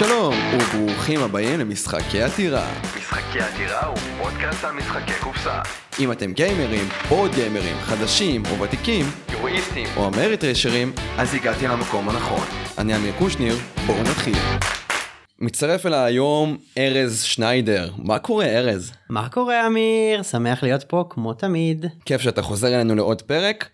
שלום, וברוכים הבאים למשחקי עתירה. משחקי עתירה הוא פודקאסט על משחקי קופסה. אם אתם גיימרים, או גיימרים, חדשים או ותיקים, יורואיסטים. או אמריטרשרים, אז הגעתי למקום הנכון. אני אמיר קושניר, בואו נתחיל. מצטרף אליי היום ארז שניידר. מה קורה ארז? מה קורה אמיר? שמח להיות פה כמו תמיד. כיף שאתה חוזר אלינו לעוד פרק.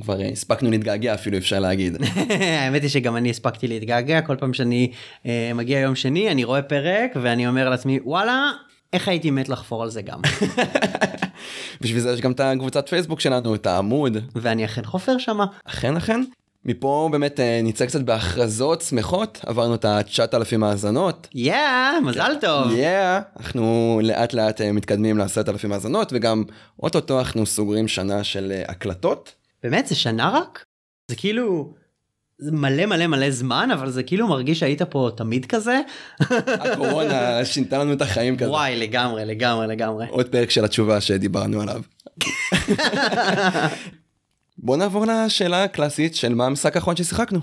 כבר הספקנו להתגעגע אפילו אפשר להגיד. האמת היא שגם אני הספקתי להתגעגע כל פעם שאני אה, מגיע יום שני אני רואה פרק ואני אומר לעצמי וואלה איך הייתי מת לחפור על זה גם בשביל זה יש גם את הקבוצת פייסבוק שלנו, את העמוד. ואני אכן חופר שמה. אכן אכן. מפה באמת אה, נצא קצת בהכרזות שמחות, עברנו את ה-9,000 האזנות. יאה מזל טוב. יאה, אנחנו לאט לאט אה, מתקדמים ל-10,000 האזנות וגם אוטוטו אנחנו סוגרים שנה של אה, הקלטות. באמת זה שנה רק? זה כאילו זה מלא מלא מלא זמן אבל זה כאילו מרגיש שהיית פה תמיד כזה. הקורונה שינתה לנו את החיים כזה. וואי לגמרי לגמרי לגמרי. עוד פרק של התשובה שדיברנו עליו. בוא נעבור לשאלה הקלאסית של מה המשחק האחרון ששיחקנו.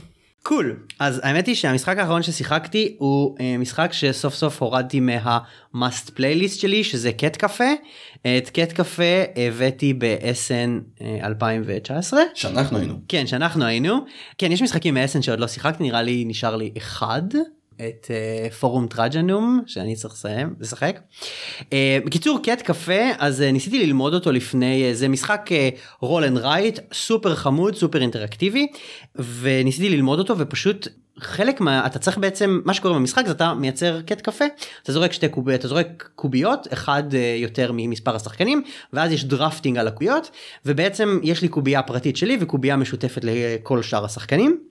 קול cool. אז האמת היא שהמשחק האחרון ששיחקתי הוא uh, משחק שסוף סוף הורדתי מה-must פלייליסט שלי שזה קט קפה. את קט קפה הבאתי ב-Essen 2019 שאנחנו היינו. כן שאנחנו היינו. כן יש משחקים מ-Essen שעוד לא שיחקתי נראה לי נשאר לי אחד את uh, Forum Trajanum שאני צריך לסיים לשחק. Uh, בקיצור קט קפה אז uh, ניסיתי ללמוד אותו לפני uh, זה משחק roll and write סופר חמוד סופר אינטראקטיבי וניסיתי ללמוד אותו ופשוט חלק מה אתה צריך בעצם מה שקורה במשחק זה אתה מייצר קט קפה אתה זורק שתי קוביות אתה זורק קוביות אחד uh, יותר ממספר השחקנים ואז יש drafting על הקוביות ובעצם יש לי קובייה פרטית שלי וקובייה משותפת לכל שאר השחקנים.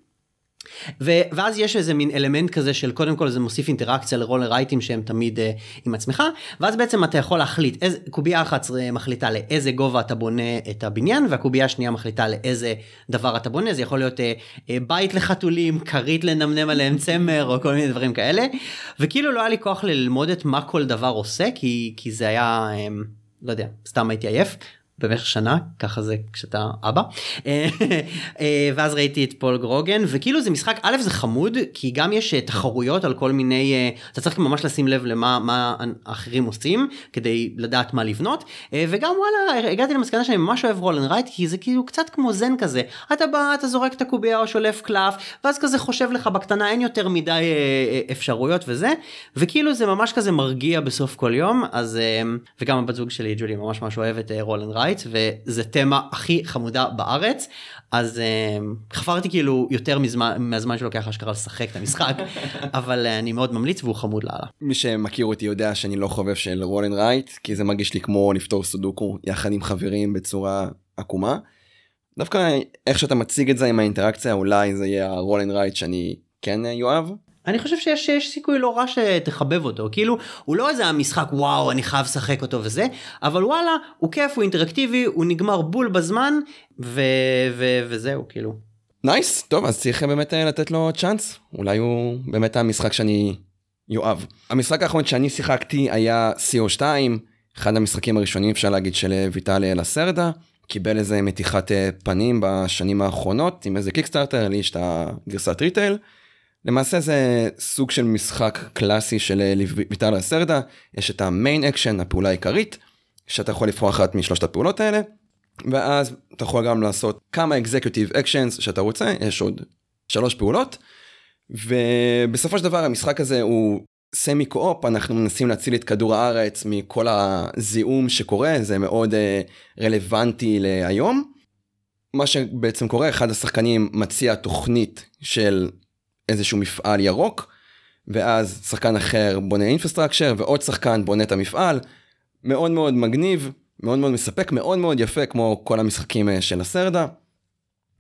ו- ואז יש איזה מין אלמנט כזה של קודם כל זה מוסיף אינטראקציה ל roll and writeים שהם תמיד uh, עם עצמך ואז בעצם אתה יכול להחליט איזה קובייה אחת מחליטה לאיזה גובה אתה בונה את הבניין והקובייה השנייה מחליטה לאיזה דבר אתה בונה זה יכול להיות uh, uh, בית לחתולים כרית לנמנם עליהם צמר או כל מיני דברים כאלה וכאילו לא היה לי כוח ללמוד את מה כל דבר עושה כי כי זה היה. um, לא יודע סתם הייתי עייף במשך שנה ככה זה כשאתה אבא. ואז ראיתי את פול גרוגן וכאילו זה משחק א' זה חמוד כי גם יש תחרויות על כל מיני אתה צריך ממש לשים לב למה מה האחרים עושים כדי לדעת מה לבנות. וגם וואלה הגעתי למסקנה שאני ממש אוהב רולן רייט כי זה כאילו קצת כמו זן כזה. אתה בא אתה זורק את הקובייה או שולף קלף ואז כזה חושב לך בקטנה אין יותר מדי אפשרויות וזה. וכאילו זה ממש כזה מרגיע בסוף כל יום אז וגם הבת זוג שלי ג'ולי ממש ממש אוהבת רולן רייט. בבית וזה תמה הכי חמודה בארץ אז uh, חפרתי כאילו יותר מזמן מהזמן שלוקח אשכרה לשחק את המשחק אבל uh, אני מאוד ממליץ והוא חמוד לאללה. מי שמכיר אותי יודע שאני לא חובב של רולן רייט כי זה מרגיש לי כמו לפתור סודוקו יחד עם חברים בצורה עקומה. דווקא איך שאתה מציג את זה עם האינטראקציה אולי זה יהיה ה roll and write שאני כן יאהב אני חושב שיש, שיש סיכוי לא רע שתחבב אותו כאילו הוא לא איזה המשחק וואו אני חייב לשחק אותו וזה אבל וואלה הוא כיף הוא אינטראקטיבי הוא נגמר בול בזמן ו, ו, וזהו כאילו. nice, טוב אז צריך באמת אה, לתת לו צ'אנס אולי הוא באמת המשחק שאני יואב. המשחק האחרון שאני שיחקתי היה CO2 אחד המשחקים הראשונים אפשר להגיד של אה, ויטל לסרדה קיבל איזה מתיחת אה, פנים בשנים האחרונות עם איזה קיקסטארטר לי יש את הגרסת retail. למעשה זה סוג של משחק קלאסי של ויטל הסרדה, יש את ה main action, הפעולה העיקרית, שאתה יכול לבחור אחת משלושת הפעולות האלה, ואז אתה יכול גם לעשות כמה executive actions שאתה רוצה, יש עוד שלוש פעולות, ובסופו של דבר המשחק הזה הוא semi co-op, אנחנו מנסים להציל את כדור הארץ מכל הזיהום שקורה, זה מאוד uh, רלוונטי להיום. מה שבעצם קורה, אחד השחקנים מציע תוכנית של איזשהו מפעל ירוק, ואז שחקן אחר בונה infrastructure, ועוד שחקן בונה את המפעל. מאוד מאוד מגניב, מאוד מאוד מספק, מאוד מאוד יפה, כמו כל המשחקים אה, של הסרדה.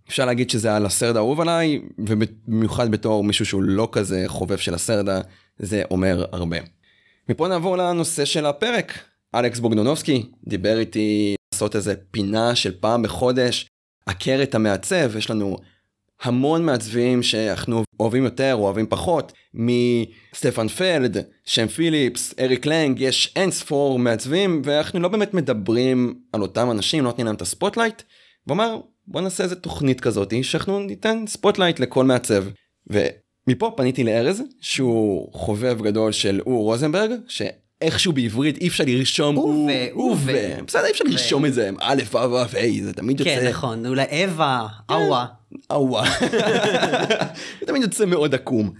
אפשר להגיד שזה הלסרדה אהוב עליי, ובמיוחד בתור מישהו שהוא לא כזה חובב של הסרדה, זה אומר הרבה. מפה נעבור לנושא של הפרק. אלכס בוגדונובסקי דיבר איתי לעשות איזה פינה של פעם בחודש, הכר את המעצב, יש לנו המון מעצבים שאנחנו אוהבים יותר או אוהבים פחות, מסטפן פלד, שם פיליפס, אריק לנג, יש אין ספור מעצבים ואנחנו לא באמת מדברים על אותם אנשים, לא נותנים להם את ה spotlight, והוא אמר בוא נעשה איזה תוכנית כזאת שאנחנו ניתן spotlight לכל מעצב. מפה פניתי לארז, שהוא חובב גדול של אור רוזנברג, שאיכשהו בעברית אי אפשר לרשום הוא הוא, ו- בסדר, אי אפשר לרשום את זה, א', ו', ו', ה', זה תמיד יוצא... כן נכון אולי אווה אווה אווה. זה תמיד יוצא מאוד עקום.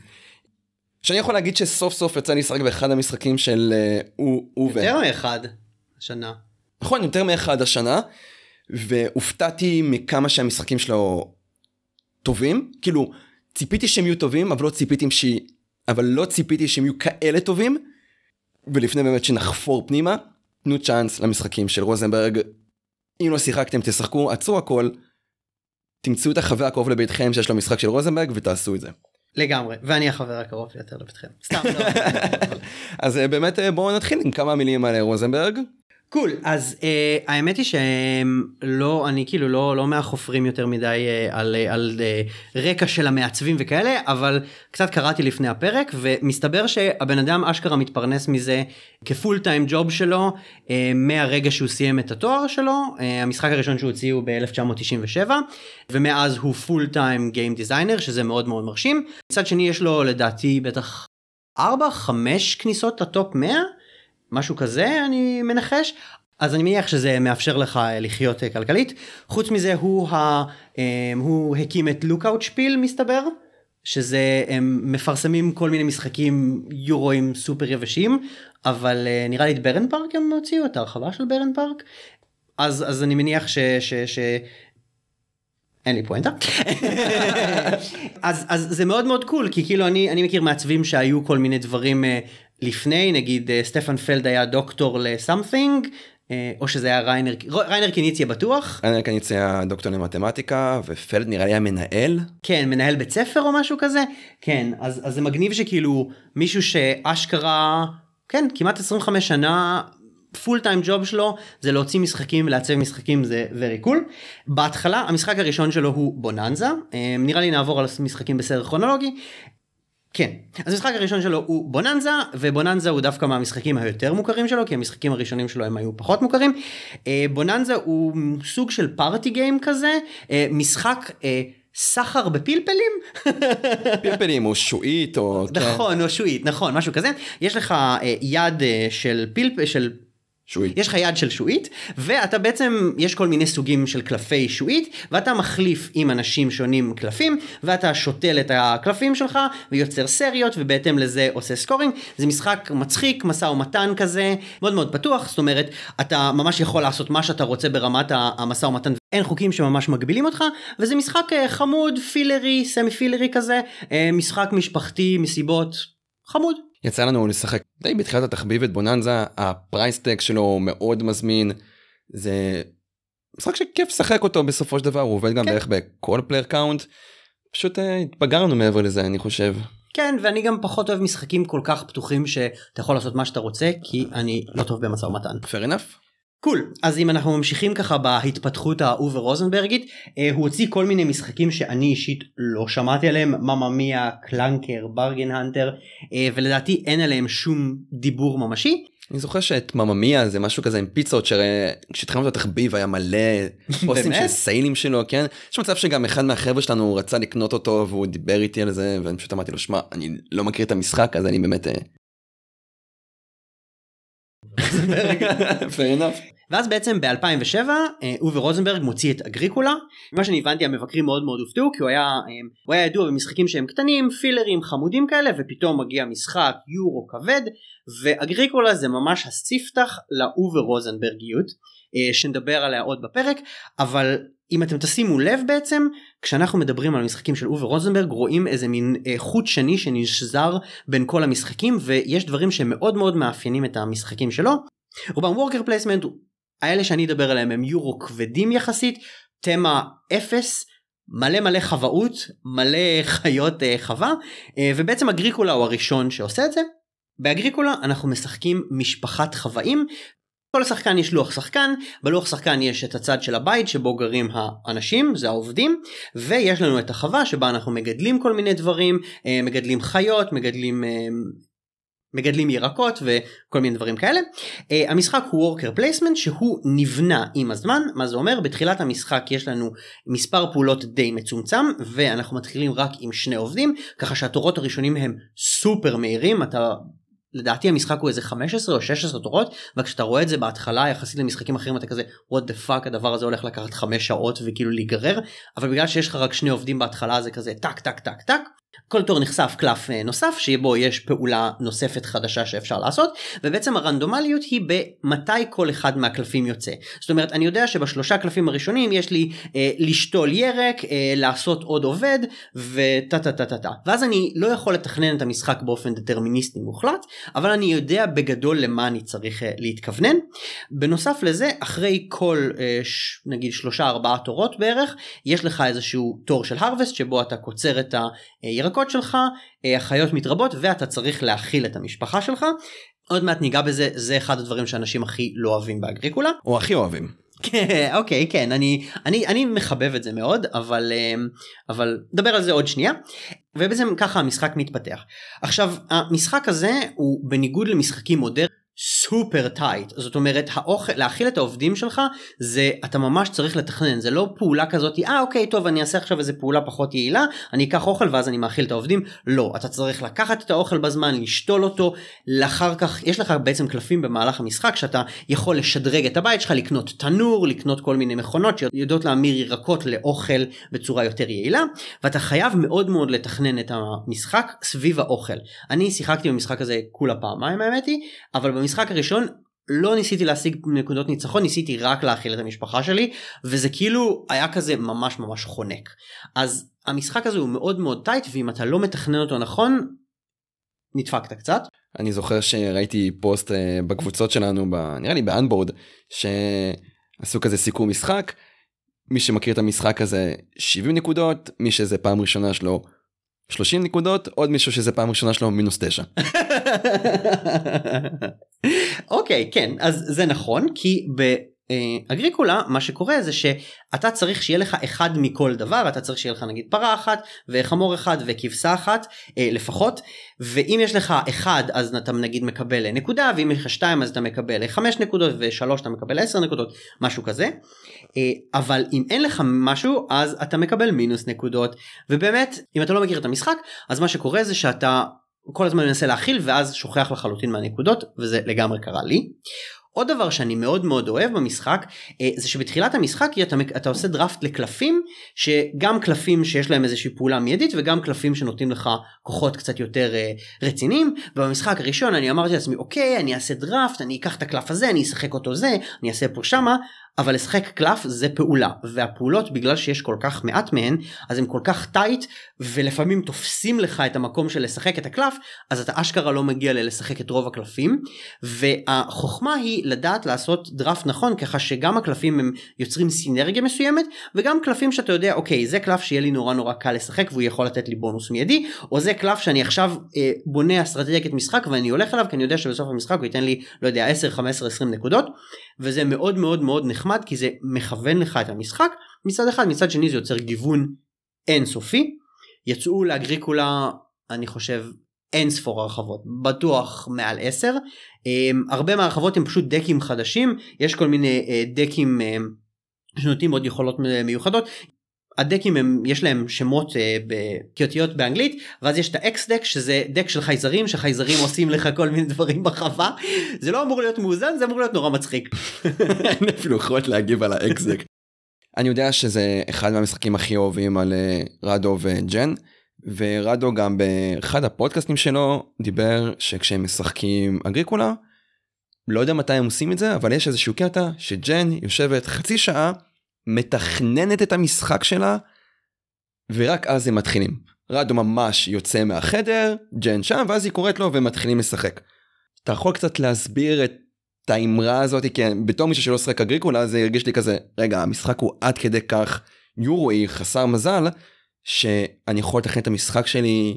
שאני יכול להגיד שסוף סוף יצא לי לשחק באחד המשחקים של אה, הוא הוא ו... יותר מאחד השנה. נכון, יותר מאחד השנה, והופתעתי מכמה שהמשחקים שלו טובים, כאילו ציפיתי שהם יהיו טובים, אבל לא ציפיתי ש... אבל לא ציפיתי שהם יהיו כאלה טובים, ולפני באמת שנחפור פנימה, תנו צ'אנס למשחקים של רוזנברג. אם לא שיחקתם תשחקו, עצרו הכל, תמצאו את החבר הקרוב לביתכם שיש לו משחק של רוזנברג ותעשו את זה. לגמרי ואני החבר הקרוב ביותר לביתכם סתם לא. אז אה, באמת אה, בואו נתחיל עם כמה מילים על אה, רוזנברג. קול אז אה, האמת היא שלא אני כאילו לא לא מהחופרים יותר מדי אה, על אה, על אה, רקע של המעצבים וכאלה אבל קצת קראתי לפני הפרק ומסתבר שהבן אדם אשכרה מתפרנס מזה כ full time job שלו אה, מהרגע שהוא סיים את התואר שלו אה, המשחק הראשון שהוא הוציא הוא ב-1997 ומאז הוא full time game designer שזה מאוד מאוד מרשים. מצד שני יש לו לדעתי בטח 4-5 כניסות ל top 100 משהו כזה אני מנחש. אז אני מניח שזה מאפשר לך אה, לחיות אה, כלכלית. חוץ מזה הוא, ה, אה, הוא הקים את לוקאוט שפיל מסתבר שזה הם מפרסמים כל מיני משחקים יורואים סופר יבשים אבל אה, נראה לי את ברן פארק הם הוציאו את ההרחבה של ברן פארק. אז אז אני מניח ש... ש, ש אין לי פואנטה. אז אז זה מאוד מאוד קול כי כאילו אני אני מכיר מעצבים שהיו כל מיני דברים לפני נגיד אה, סטפן פלד היה דוקטור לסאמפינג או שזה היה ריינר ריינר קיניציה בטוח אני כאן יצא דוקטור למתמטיקה ופלד נראה לי היה מנהל. כן מנהל בית ספר או משהו כזה כן אז אז זה מגניב שכאילו מישהו שאשכרה כן כמעט 25 שנה פול טיים ג'וב שלו זה להוציא משחקים ולעצב משחקים זה very cool. בהתחלה המשחק הראשון שלו הוא בוננזה אה, נראה לי נעבור על משחקים בסדר כרונולוגי. כן אז המשחק הראשון שלו הוא בוננזה ובוננזה הוא דווקא מהמשחקים היותר מוכרים שלו כי המשחקים הראשונים שלו הם היו פחות מוכרים. אה, בוננזה הוא סוג של פארטי גיים כזה אה, משחק. אה, סחר בפלפלים פלפלים או שועית או... כן, נכון או שועית נכון משהו כזה יש לך יד של פלפל של שועית. יש לך יד של שועית ואתה בעצם יש כל מיני סוגים של קלפי שועית ואתה מחליף עם אנשים שונים קלפים ואתה שותל את הקלפים שלך ויוצר סריות ובהתאם לזה עושה סקורינג. זה משחק מצחיק משא ומתן כזה מאוד מאוד פתוח. זאת אומרת אתה ממש יכול לעשות מה שאתה רוצה ברמת המשא ומתן. אין חוקים שממש מגבילים אותך וזה משחק אה, חמוד filler-י semi filler-י כזה אה, משחק משפחתי מסיבות חמוד יצא לנו לשחק די בתחילת התחביב את בוננזה, ה price tag שלו מאוד מזמין. זה משחק שכיף לשחק אותו בסופו של דבר, הוא עובד גם כן. בערך בכל player count. פשוט אה, התבגרנו מעבר לזה אני חושב. כן ואני גם פחות אוהב משחקים כל כך פתוחים שאתה יכול לעשות מה שאתה רוצה כי אני לא טוב במשא ומתן. fair enough. cool אז אם אנחנו ממשיכים ככה בהתפתחות האווה רוזנברגית אה, הוא הוציא כל מיני משחקים שאני אישית לא שמעתי עליהם Mamma Mia Klunker Bargain Hunter אה, ולדעתי אין עליהם שום דיבור ממשי. אני זוכר שאת Mamma Mia זה משהו כזה עם פיצות שכשהתחלנו את התחביב היה מלא פוסטים? של סיילים שלו כן יש מצב שגם אחד מהחבר'ה שלנו רצה לקנות אותו והוא דיבר איתי על זה ואני פשוט אמרתי לו שמע אני לא מכיר את המשחק אז אני באמת. אה, fair enough. ואז בעצם ב-2007 אווה רוזנברג מוציא את אגריקולה. מה שאני הבנתי המבקרים מאוד מאוד הופתעו כי הוא היה, אה, הוא היה ידוע במשחקים שהם קטנים פילרים חמודים כאלה ופתאום מגיע משחק יורו כבד ואגריקולה זה ממש הספתח לאווה רוזנברגיות אה, שנדבר עליה עוד בפרק אבל אם אתם תשימו לב בעצם כשאנחנו מדברים על משחקים של אווה רוזנברג רואים איזה מין אה, חוט שני שנשזר בין כל המשחקים ויש דברים שמאוד מאוד מאפיינים את המשחקים שלו. רובם worker placement האלה שאני אדבר עליהם הם יורו כבדים יחסית תמה אפס מלא מלא חוואות מלא חיות אה, חווה אה, ובעצם אגריקולה הוא הראשון שעושה את זה. באגריקולה אנחנו משחקים משפחת חוואים כל שחקן יש לוח שחקן בלוח שחקן יש את הצד של הבית שבו גרים האנשים זה העובדים ויש לנו את החווה שבה אנחנו מגדלים כל מיני דברים אה, מגדלים חיות מגדלים אה, מגדלים ירקות וכל מיני דברים כאלה. Uh, המשחק הוא worker placement שהוא נבנה עם הזמן מה זה אומר בתחילת המשחק יש לנו מספר פעולות די מצומצם ואנחנו מתחילים רק עם שני עובדים ככה שהתורות הראשונים הם סופר מהירים אתה לדעתי המשחק הוא איזה 15 או 16 תורות וכשאתה רואה את זה בהתחלה יחסית למשחקים אחרים אתה כזה what the fuck הדבר הזה הולך לקחת 5 שעות וכאילו להיגרר אבל בגלל שיש לך רק שני עובדים בהתחלה זה כזה טק טק טק טק כל תור נחשף קלף אה, נוסף שבו יש פעולה נוספת חדשה שאפשר לעשות ובעצם הרנדומליות היא במתי כל אחד מהקלפים יוצא. זאת אומרת אני יודע שבשלושה קלפים הראשונים יש לי אה, לשתול ירק, אה, לעשות עוד עובד וטה טה טה טה טה ואז אני לא יכול לתכנן את המשחק באופן דטרמיניסטי מוחלט אבל אני יודע בגדול למה אני צריך אה, להתכוונן. בנוסף לזה אחרי כל אה, ש, נגיד שלושה ארבעה תורות בערך יש לך איזשהו תור של הרווסט שבו אתה קוצר את הירק הירקות שלך, אה, החיות מתרבות ואתה צריך להאכיל את המשפחה שלך. עוד מעט ניגע בזה, זה אחד הדברים שאנשים הכי לא אוהבים באגריקולה. או הכי אוהבים. כן, אוקיי, כן, אני, אני, אני מחבב את זה מאוד, אבל, אה, אבל נדבר על זה עוד שנייה. ובעצם ככה המשחק מתפתח. עכשיו, המשחק הזה הוא בניגוד למשחקים מודרניים. סופר טייט זאת אומרת האוכל להאכיל את העובדים שלך זה אתה ממש צריך לתכנן. זה לא פעולה כזאת אה אוקיי טוב אני אעשה עכשיו איזה פעולה פחות יעילה אני אקח אוכל ואז אני מאכיל את העובדים. לא. אתה צריך לקחת את האוכל בזמן לשתול אותו לאחר כך יש לך בעצם קלפים במהלך המשחק שאתה יכול לשדרג את הבית שלך לקנות תנור לקנות כל מיני מכונות שיודעות להמיר ירקות לאוכל בצורה יותר יעילה ואתה חייב מאוד מאוד לתכנן את המשחק סביב האוכל. אני שיחקתי במשחק הזה כולה פעמיים האמת היא אבל במשחק הראשון לא ניסיתי להשיג נקודות ניצחון ניסיתי רק להאכיל את המשפחה שלי וזה כאילו היה כזה ממש ממש חונק אז המשחק הזה הוא מאוד מאוד טייט ואם אתה לא מתכנן אותו נכון נדפקת קצת. אני זוכר שראיתי פוסט אה, בקבוצות שלנו ב... נראה לי באנבורד שעשו כזה סיכום משחק מי שמכיר את המשחק הזה 70 נקודות מי שזה פעם ראשונה שלו 30 נקודות עוד מישהו שזה פעם ראשונה שלו מינוס 9. אוקיי כן אז זה נכון כי באגריקולה מה שקורה זה שאתה צריך שיהיה לך אחד מכל דבר אתה צריך שיהיה לך נגיד פרה אחת וחמור אחד וכבשה אחת אה, לפחות ואם יש לך אחד אז אתה נגיד מקבל נקודה ואם יש לך שתיים אז אתה מקבל חמש נקודות ושלוש אתה מקבל עשר נקודות משהו כזה אבל אם אין לך משהו אז אתה מקבל מינוס נקודות. ובאמת אם אתה לא מכיר את המשחק אז מה שקורה זה שאתה כל הזמן מנסה להכיל ואז שוכח לחלוטין מהנקודות וזה לגמרי קרה לי. עוד דבר שאני מאוד מאוד אוהב במשחק אה, זה שבתחילת המשחק אתה, אתה עושה דראפט לקלפים שגם קלפים שיש להם איזושהי פעולה מיידית וגם קלפים שנותנים לך כוחות קצת יותר אה, רציניים. ובמשחק הראשון אני אמרתי לעצמי אוקיי אני אעשה דראפט אני אקח את הקלף הזה אני אשחק אותו זה אני אעשה פה שמה אבל לשחק קלף זה פעולה והפעולות בגלל שיש כל כך מעט מהן אז הם כל כך טייט ולפעמים תופסים לך את המקום של לשחק את הקלף אז אתה אשכרה לא מגיע ללשחק את רוב הקלפים והחוכמה היא לדעת לעשות דראפט נכון ככה שגם הקלפים הם יוצרים סינרגיה מסוימת וגם קלפים שאתה יודע אוקיי זה קלף שיהיה לי נורא נורא קל לשחק והוא יכול לתת לי בונוס מיידי או זה קלף שאני עכשיו אה, בונה אסטרטגיית משחק ואני הולך אליו כי אני יודע שבסוף המשחק הוא ייתן לי לא יודע 10 15 20 נקודות וזה מאוד מאוד מאוד נחמד כי זה מכוון לך את המשחק. מצד אחד מצד שני זה יוצר גיוון אינסופי. יצאו לאגריקולה אני חושב אין ספור הרחבות. בטוח מעל 10 um, הרבה מהרחבות הם פשוט דקים חדשים. יש כל מיני uh, דקים uh, שנותנים עוד יכולות מיוחדות הדקים הם יש להם שמות uh, כאותיות באנגלית ואז יש את האקס דק שזה דק של חייזרים שחייזרים עושים לך כל מיני דברים בחווה זה לא אמור להיות מאוזן זה אמור להיות נורא מצחיק. אין אפילו יכולת להגיב על האקס דק. אני יודע שזה אחד מהמשחקים הכי אוהבים על רדו וג'ן ורדו גם באחד הפודקאסטים שלו דיבר שכשהם משחקים אגריקולה לא יודע מתי הם עושים את זה אבל יש איזשהו קטע שג'ן יושבת חצי שעה מתכננת את המשחק שלה ורק אז הם מתחילים. רדו ממש יוצא מהחדר, ג'ן שם ואז היא קוראת לו ומתחילים לשחק. אתה יכול קצת להסביר את האמרה הזאת כי בתור מישהו שלא שחק אגריקולה זה הרגיש לי כזה רגע המשחק הוא עד כדי כך יורואי חסר מזל שאני יכול לתכנן את המשחק שלי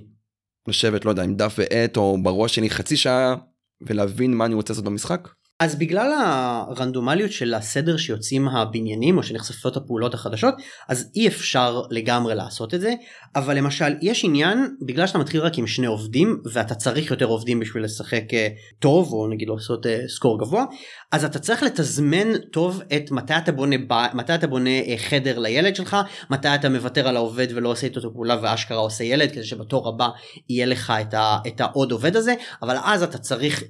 לשבת לא יודע עם דף ועט או בראש שלי חצי שעה ולהבין מה אני רוצה לעשות במשחק. אז בגלל הרנדומליות של הסדר שיוצאים הבניינים או שנחשפות הפעולות החדשות אז אי אפשר לגמרי לעשות את זה. אבל למשל יש עניין בגלל שאתה מתחיל רק עם שני עובדים ואתה צריך יותר עובדים בשביל לשחק אה, טוב או נגיד לעשות אה, סקור גבוה אז אתה צריך לתזמן טוב את מתי אתה בונה מתי אתה בונה אה, חדר לילד שלך מתי אתה מוותר על העובד ולא עושה איתו פעולה ואשכרה עושה ילד כדי שבתור הבא יהיה לך את, ה, את העוד עובד הזה אבל אז אתה צריך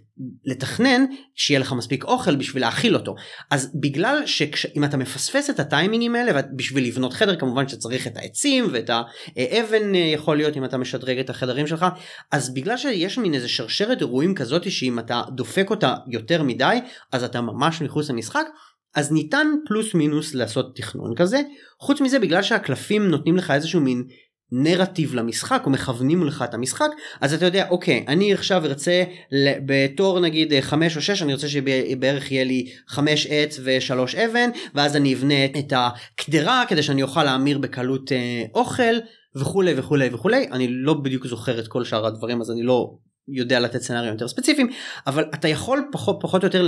לתכנן שיהיה לך מספיק אוכל בשביל להאכיל אותו. אז בגלל שאם אתה מפספס את הטיימינגים האלה בשביל לבנות חדר כמובן שצריך את העצים ואת האבן אה, יכול להיות אם אתה משדרג את החדרים שלך אז בגלל שיש מין איזה שרשרת אירועים כזאת שאם אתה דופק אותה יותר מדי אז אתה ממש מחוץ למשחק אז ניתן פלוס מינוס לעשות תכנון כזה. חוץ מזה בגלל שהקלפים נותנים לך איזשהו מין נרטיב למשחק או מכוונים לך את המשחק אז אתה יודע אוקיי אני עכשיו ארצה בתור נגיד 5 או 6 אני רוצה שבערך יהיה לי 5 עץ ו3 אבן ואז אני אבנה את הקדרה כדי שאני אוכל להמיר בקלות אה, אוכל וכולי וכולי וכולי. אני לא בדיוק זוכר את כל שאר הדברים אז אני לא יודע לתת סצנריונים יותר ספציפיים אבל אתה יכול פחות פחות או יותר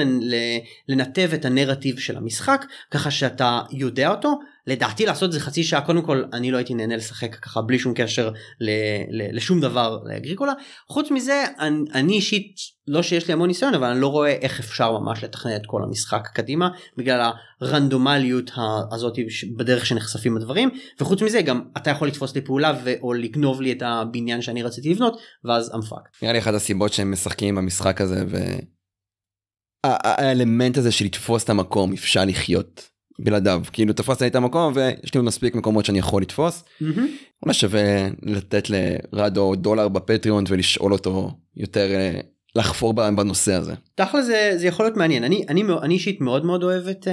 לנתב את הנרטיב של המשחק ככה שאתה יודע אותו לדעתי לעשות את זה חצי שעה קודם כל אני לא הייתי נהנה לשחק ככה בלי שום קשר ל, ל, לשום דבר לאגריקולה. חוץ מזה אני, אני אישית לא שיש לי המון ניסיון אבל אני לא רואה איך אפשר ממש לתכנן את כל המשחק קדימה בגלל הרנדומליות הזאת בדרך שנחשפים הדברים. וחוץ מזה גם אתה יכול לתפוס לי פעולה ו- או לגנוב לי את הבניין שאני רציתי לבנות ואז אמפק. נראה לי אחת הסיבות שהם משחקים במשחק הזה והאלמנט הזה של לתפוס את המקום אפשר לחיות בלעדיו כאילו תפסת לי את המקום ויש לי מספיק מקומות שאני יכול לתפוס. אולי שווה לתת לרדו דולר בפטריון ולשאול אותו יותר אה, לחפור בנושא הזה. תכל'ס זה, זה יכול להיות מעניין. אני אני אני אישית מאוד מאוד אוהב את uh,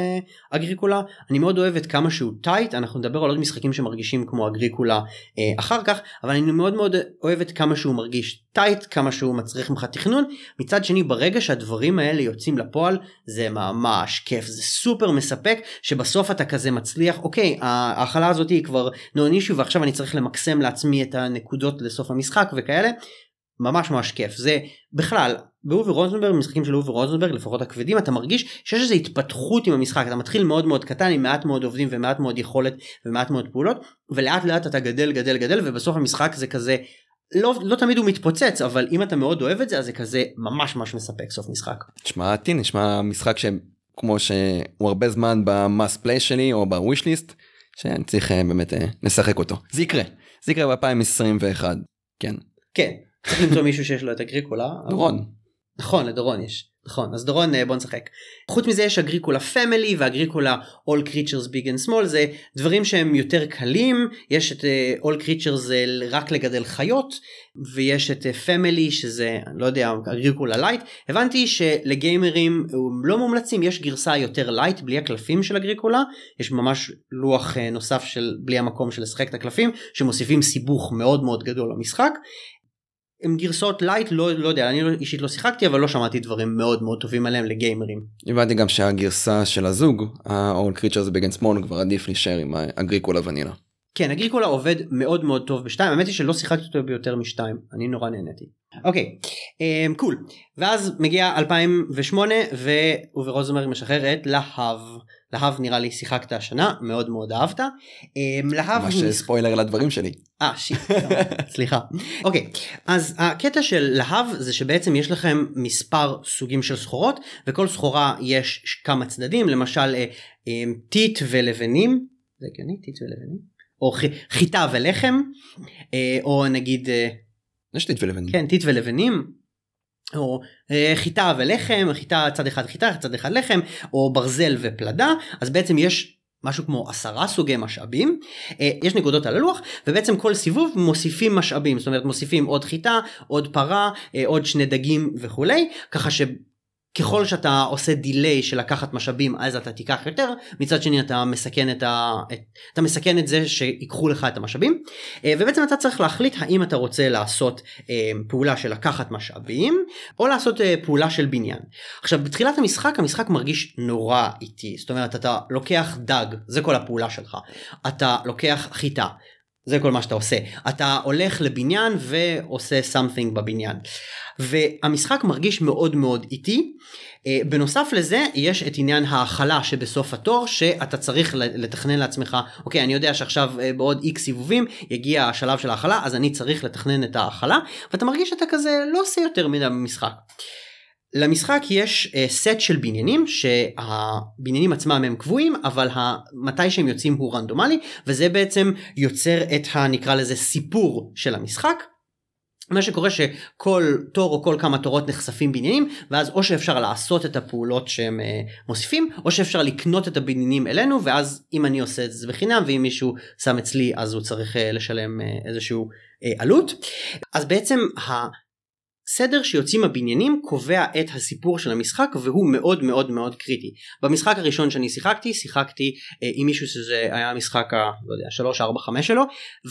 אגריקולה. אני מאוד אוהב את כמה שהוא tight. אנחנו נדבר על עוד משחקים שמרגישים כמו אגריקולה uh, אחר כך אבל אני מאוד מאוד אוהב את כמה שהוא מרגיש tight כמה שהוא מצריך ממך תכנון. מצד שני ברגע שהדברים האלה יוצאים לפועל זה ממש כיף. זה סופר מספק שבסוף אתה כזה מצליח אוקיי ההאכלה הזאת היא כבר non issue ועכשיו אני צריך למקסם לעצמי את הנקודות לסוף המשחק וכאלה ממש ממש כיף. זה בכלל באובי רוזנברג משחקים של אובי רוזנברג לפחות הכבדים אתה מרגיש שיש איזו התפתחות עם המשחק. אתה מתחיל מאוד מאוד קטן עם מעט מאוד עובדים ומעט מאוד יכולת ומעט מאוד פעולות ולאט לאט אתה גדל גדל גדל ובסוף המשחק זה כזה לא, לא תמיד הוא מתפוצץ אבל אם אתה מאוד אוהב את זה אז זה כזה ממש ממש מספק סוף משחק. תשמע טין נשמע משחק שכמו שהוא הרבה זמן במאס פליי שלי או בוויש ליסט שאני צריך אה, באמת אה, לשחק אותו. זה יקרה. זה יקרה ב-2021. כן. כן צריך למצוא מישהו שיש לו את אגריקולה. דורון. נכון לדורון יש. נכון אז דורון אה, בוא נשחק. חוץ מזה יש אגריקולה Family ואגריקולה all creatures big and small זה דברים שהם יותר קלים יש את uh, all creatures זה רק לגדל חיות ויש את Family uh, שזה לא יודע אגריקולה light הבנתי שלגיימרים לא מומלצים יש גרסה יותר light בלי הקלפים של אגריקולה יש ממש לוח uh, נוסף של בלי המקום של לשחק את הקלפים שמוסיפים סיבוך מאוד מאוד גדול למשחק הם גרסאות light לא לא יודע אני לא, אישית לא שיחקתי אבל לא שמעתי דברים מאוד מאוד טובים עליהם לגיימרים. הבנתי גם שהגרסה של הזוג ה-all creatures and small כבר עדיף להישאר עם אגריקולה ונילה. כן אגריקולה עובד מאוד מאוד טוב בשתיים האמת היא שלא שיחקתי אותו ביותר משתיים אני נורא נהניתי. אוקיי um, cool ואז מגיע 2008 ואווה רוזנברג משחרר את Le Havre. Le Havre נראה לי שיחקת השנה מאוד מאוד אהבת. אמ, Le Havre ממש ספוילר לדברים שלי. אה shit, סליחה. אוקיי אז הקטע של Le Havre זה שבעצם יש לכם מספר סוגים של סחורות וכל סחורה יש כמה צדדים למשל אה, אמ, טיט ולבנים. זה הגיוני טיט ולבנים. או חיטה ולחם אה, או נגיד. אה, יש טיט ולבנים. כן טיט ולבנים או אה, חיטה ולחם, חיטה צד אחד חיטה, צד אחד לחם, או ברזל ופלדה, אז בעצם יש משהו כמו עשרה סוגי משאבים, אה, יש נקודות על הלוח, ובעצם כל סיבוב מוסיפים משאבים, זאת אומרת מוסיפים עוד חיטה, עוד פרה, אה, עוד שני דגים וכולי, ככה ש... ככל שאתה עושה דיליי של לקחת משאבים אז אתה תיקח יותר מצד שני אתה מסכן את ה... אתה מסכן את זה שיקחו לך את המשאבים אה, ובעצם אתה צריך להחליט האם אתה רוצה לעשות אה, פעולה של לקחת משאבים או לעשות אה, פעולה של בניין. עכשיו בתחילת המשחק המשחק מרגיש נורא איטי זאת אומרת אתה לוקח דג זה כל הפעולה שלך אתה לוקח חיטה זה כל מה שאתה עושה אתה הולך לבניין ועושה something בבניין והמשחק מרגיש מאוד מאוד איטי. אה, בנוסף לזה יש את עניין ההכלה שבסוף התור שאתה צריך לתכנן לעצמך אוקיי אני יודע שעכשיו אה, בעוד איקס סיבובים יגיע השלב של ההכלה אז אני צריך לתכנן את ההכלה ואתה מרגיש שאתה כזה לא עושה יותר מדי במשחק. למשחק יש uh, סט של בניינים שהבניינים עצמם הם קבועים אבל מתי שהם יוצאים הוא רנדומלי וזה בעצם יוצר את הנקרא לזה סיפור של המשחק. מה שקורה שכל תור או כל כמה תורות נחשפים בניינים ואז או שאפשר לעשות את הפעולות שהם uh, מוסיפים או שאפשר לקנות את הבניינים אלינו ואז אם אני עושה את זה בחינם ואם מישהו שם אצלי אז הוא צריך uh, לשלם uh, איזשהו uh, עלות. אז בעצם סדר שיוצאים הבניינים קובע את הסיפור של המשחק והוא מאוד מאוד מאוד קריטי. במשחק הראשון שאני שיחקתי שיחקתי אה, עם מישהו שזה היה המשחק ה... לא יודע 3 4 5 שלו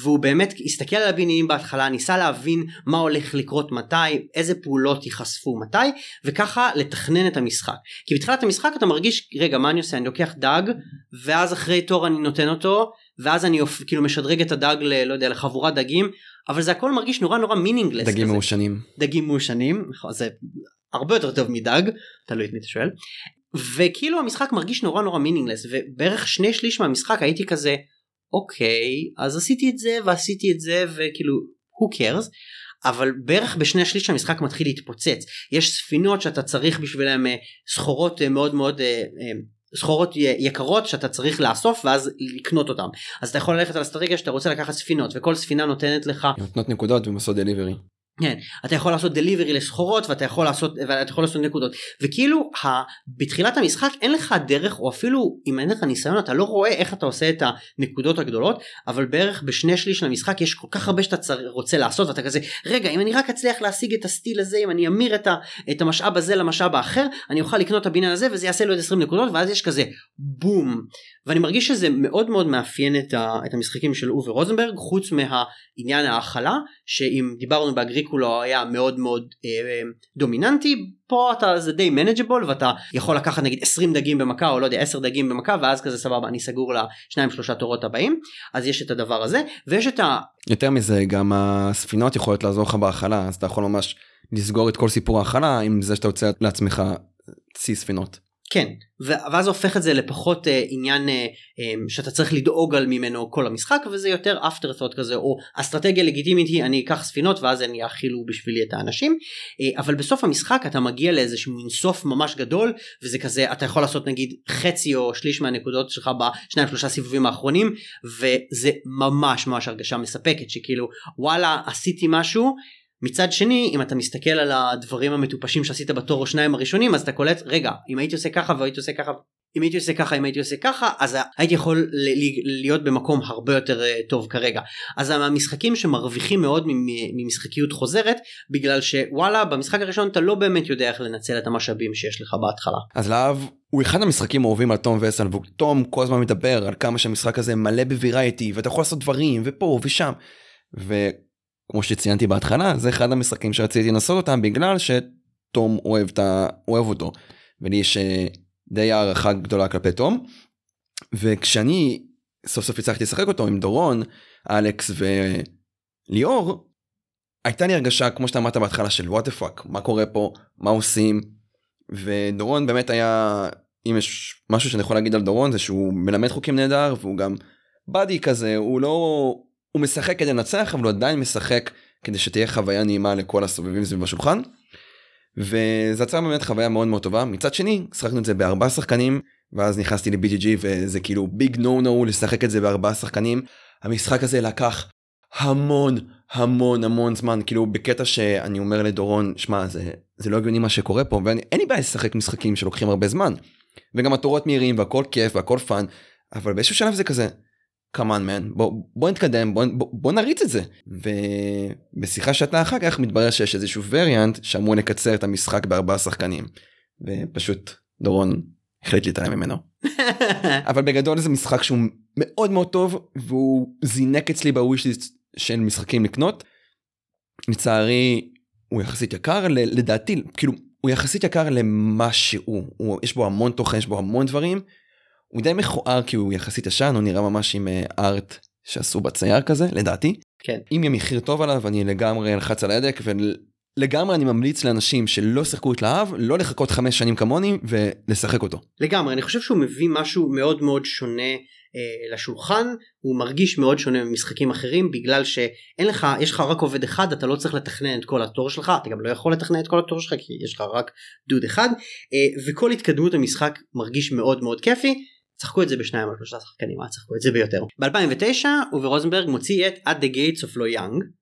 והוא באמת הסתכל על הבניינים בהתחלה ניסה להבין מה הולך לקרות מתי איזה פעולות ייחשפו מתי וככה לתכנן את המשחק. כי בתחילת המשחק אתה מרגיש רגע מה אני עושה אני לוקח דג ואז אחרי תור אני נותן אותו ואז אני כאילו משדרג את הדג ל... לא יודע לחבורת דגים אבל זה הכל מרגיש נורא נורא meaningless. דגים מעושנים. דגים מעושנים, נכון, זה הרבה יותר טוב מדג, תלוי את מי אתה שואל. וכאילו המשחק מרגיש נורא נורא meaningless ובערך שני שליש מהמשחק הייתי כזה אוקיי אז עשיתי את זה ועשיתי את זה וכאילו who cares אבל בערך בשני שליש המשחק מתחיל להתפוצץ יש ספינות שאתה צריך בשבילם אה, סחורות אה, מאוד מאוד אה, סחורות יקרות שאתה צריך לאסוף ואז לקנות אותם אז אתה יכול ללכת על אסטרטגיה שאתה רוצה לקחת ספינות וכל ספינה נותנת לך נותנות נקודות ומסוד דליברי. כן, אתה יכול לעשות דליברי לסחורות ואתה יכול לעשות ואתה יכול לעשות נקודות. וכאילו ה, בתחילת המשחק אין לך דרך או אפילו אם אין לך ניסיון אתה לא רואה איך אתה עושה את הנקודות הגדולות אבל בערך בשני שליש של המשחק יש כל כך הרבה שאתה צר, רוצה לעשות ואתה כזה רגע אם אני רק אצליח להשיג את הסטיל הזה אם אני אמיר את, ה, את המשאב הזה למשאב האחר אני אוכל לקנות את הבניין הזה וזה יעשה לו את 20 נקודות ואז יש כזה בום ואני מרגיש שזה מאוד מאוד מאפיין את, ה, את המשחקים של אווה רוזנברג חוץ מהעניין ההאכלה שאם דיברנו באגריקולה היה מאוד מאוד אה, דומיננטי פה אתה זה די manageable ואתה יכול לקחת נגיד 20 דגים במכה או לא יודע 10 דגים במכה ואז כזה סבבה אני סגור לשניים שלושה תורות הבאים אז יש את הדבר הזה ויש את ה... יותר מזה גם הספינות יכולות לעזור לך בהאכלה אז אתה יכול ממש לסגור את כל סיפור ההכלה עם זה שאתה יוצא לעצמך צי ספינות. כן ואז הופך את זה לפחות uh, עניין uh, um, שאתה צריך לדאוג על ממנו כל המשחק וזה יותר אפטר ת'וט כזה או אסטרטגיה לגיטימית היא אני אקח ספינות ואז הם יאכילו בשבילי את האנשים. uh, אבל בסוף המשחק אתה מגיע לאיזשהו אינסוף ממש גדול וזה כזה אתה יכול לעשות נגיד חצי או שליש מהנקודות שלך בשניים שלושה סיבובים האחרונים וזה ממש ממש הרגשה מספקת שכאילו וואלה עשיתי משהו מצד שני אם אתה מסתכל על הדברים המטופשים שעשית בתור או שניים הראשונים אז אתה קולט רגע אם הייתי עושה ככה והייתי עושה ככה אם הייתי עושה ככה אם הייתי עושה ככה אז הייתי יכול להיות במקום הרבה יותר אה, טוב כרגע אז המשחקים שמרוויחים מאוד ממשחקיות חוזרת בגלל שוואלה במשחק הראשון אתה לא באמת יודע איך לנצל את המשאבים שיש לך בהתחלה. אז להב הוא אחד המשחקים האהובים על תום וסל ותום כל הזמן מדבר על כמה שהמשחק הזה מלא בווירייטי ואתה יכול לעשות דברים ופה ושם. ו... כמו שציינתי בהתחלה זה אחד המשחקים שרציתי לנסות אותם בגלל שתום אוהב, ה... אוהב אותו. ולי יש אה, די הערכה גדולה כלפי תום. וכשאני סוף סוף הצלחתי לשחק אותו עם דורון אלכס וליאור הייתה לי הרגשה כמו שאתה אמרת בהתחלה של what fuck מה קורה פה מה עושים? ודורון באמת היה אם יש משהו שאני יכול להגיד על דורון זה שהוא מלמד חוקים נהדר והוא גם באדי כזה הוא לא הוא משחק כדי לנצח אבל הוא עדיין משחק כדי שתהיה חוויה נעימה לכל הסובבים סביב השולחן. וזה יצר באמת חוויה מאוד מאוד טובה. מצד שני שחקנו את זה בארבעה שחקנים ואז נכנסתי ל-BGG וזה כאילו ביג נו נו לשחק את זה בארבעה שחקנים. המשחק הזה לקח המון המון המון זמן. כאילו בקטע שאני אומר לדורון שמע זה זה לא הגיוני מה שקורה פה ואין לי בעיה לשחק משחקים שלוקחים הרבה זמן. וגם התורות מהירים והכל כיף והכל fun אבל באיזשהו שלב זה כזה כמובן מן בוא, בוא נתקדם בוא, בוא, בוא נריץ את זה. ובשיחה שאתה אחר כך מתברר שיש איזשהו וריאנט שאמור לקצר את המשחק בארבעה שחקנים. ופשוט דורון החליט להתעלם ממנו. אבל בגדול זה משחק שהוא מאוד מאוד טוב והוא זינק אצלי ב wishlist של משחקים לקנות. לצערי הוא יחסית יקר לדעתי כאילו הוא יחסית יקר למה שהוא. הוא, יש בו המון תוכן יש בו המון דברים הוא די מכוער כי הוא יחסית ישן הוא נראה ממש עם ארט אה, שעשו בצייר כזה לדעתי כן אם יהיה מחיר טוב עליו אני לגמרי אלחץ על ההדק לגמרי אני ממליץ לאנשים שלא שיחקו את להב, לא לחכות חמש שנים כמוני ולשחק אותו. לגמרי אני חושב שהוא מביא משהו מאוד מאוד שונה אה, לשולחן הוא מרגיש מאוד שונה ממשחקים אחרים בגלל שאין לך יש לך רק עובד אחד אתה לא צריך לתכנן את כל התור שלך אתה גם לא יכול לתכנן את כל התור שלך כי יש לך רק דוד אחד אה, וכל התקדמות המשחק מרגיש מאוד מאוד כיפי. צחקו את זה בשניים או שלושה שחקנים, אל צחקו את זה ביותר. ב-2009 אובי רוזנברג מוציא את At the Gates of Lo Young.